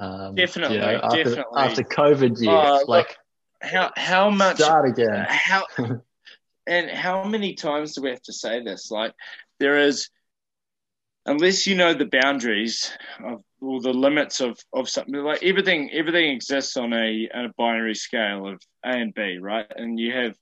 Speaker 2: um, definitely, you know, after, definitely.
Speaker 3: After COVID year, uh, like
Speaker 2: how how much
Speaker 3: start again?
Speaker 2: How and how many times do we have to say this? Like there is, unless you know the boundaries of or the limits of of something, like everything everything exists on a on a binary scale of A and B, right? And you have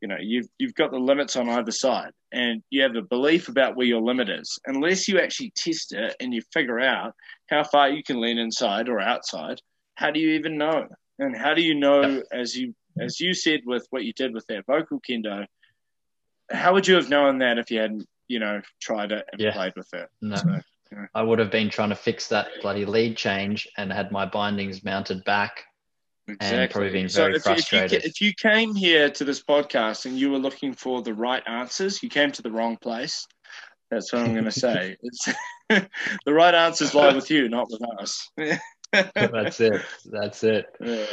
Speaker 2: you know you've you've got the limits on either side and you have a belief about where your limit is. Unless you actually test it and you figure out how far you can lean inside or outside how do you even know? And how do you know as you as you said with what you did with that Völkl Kendo how would you have known that if you hadn't you know tried it and yeah. played with it
Speaker 3: no. So, you know. i would have been trying to fix that bloody lead change and had my bindings mounted back Exactly. And probably been very so if, frustrated.
Speaker 2: If you, if you came here to this podcast and you were looking for the right answers, you came to the wrong place. That's what I'm going to say. the right answers lie with you, not with us.
Speaker 3: That's it. That's it.
Speaker 2: Yeah.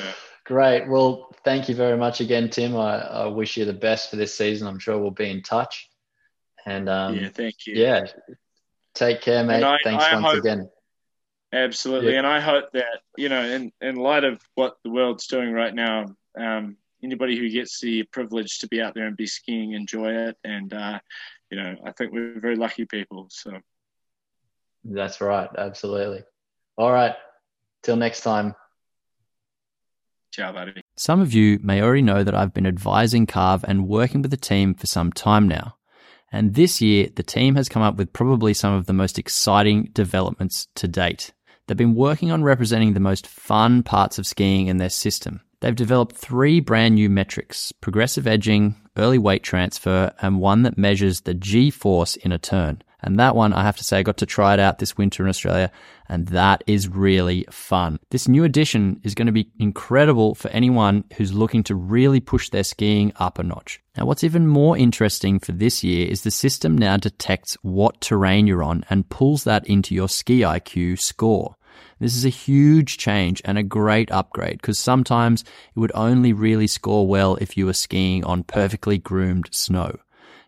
Speaker 3: Great. Well, thank you very much again, Tim. I, I, wish you the best for this season. I'm sure we'll be in touch. And um,
Speaker 2: yeah, thank you.
Speaker 3: Yeah. Take care, mate. I, Thanks I once hope, again.
Speaker 2: Absolutely, yeah. and I hope that you know, in in light of what the world's doing right now, um, anybody who gets the privilege to be out there and be skiing, enjoy it, and uh, you know, I think we're very lucky people. So
Speaker 3: that's right, absolutely. All right, till next time.
Speaker 2: Ciao, buddy.
Speaker 1: Some of you may already know that I've been advising Carve and working with the team for some time now. And this year, the team has come up with probably some of the most exciting developments to date. They've been working on representing the most fun parts of skiing in their system. They've developed three brand new metrics progressive edging, early weight transfer, and one that measures the G force in a turn. And that one, I have to say, I got to try it out this winter in Australia, and that is really fun. This new edition is going to be incredible for anyone who's looking to really push their skiing up a notch. Now, what's even more interesting for this year is the system now detects what terrain you're on and pulls that into your ski IQ score. This is a huge change and a great upgrade because sometimes it would only really score well if you were skiing on perfectly groomed snow.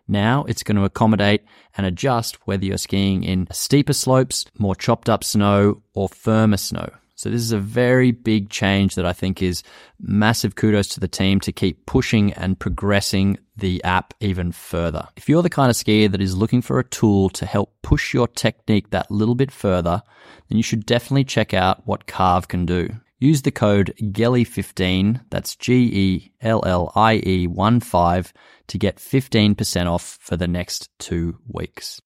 Speaker 1: Now it's going to accommodate and adjust whether you're skiing in steeper slopes, more chopped up snow, or firmer snow. So this is a very big change that I think is massive kudos to the team to keep pushing and progressing the app even further. If you're the kind of skier that is looking for a tool to help push your technique that little bit further, then you should definitely check out what Carve can do. Use the code GELLIE15, that's G E L L I E 1 5, to get 15% off for the next two weeks.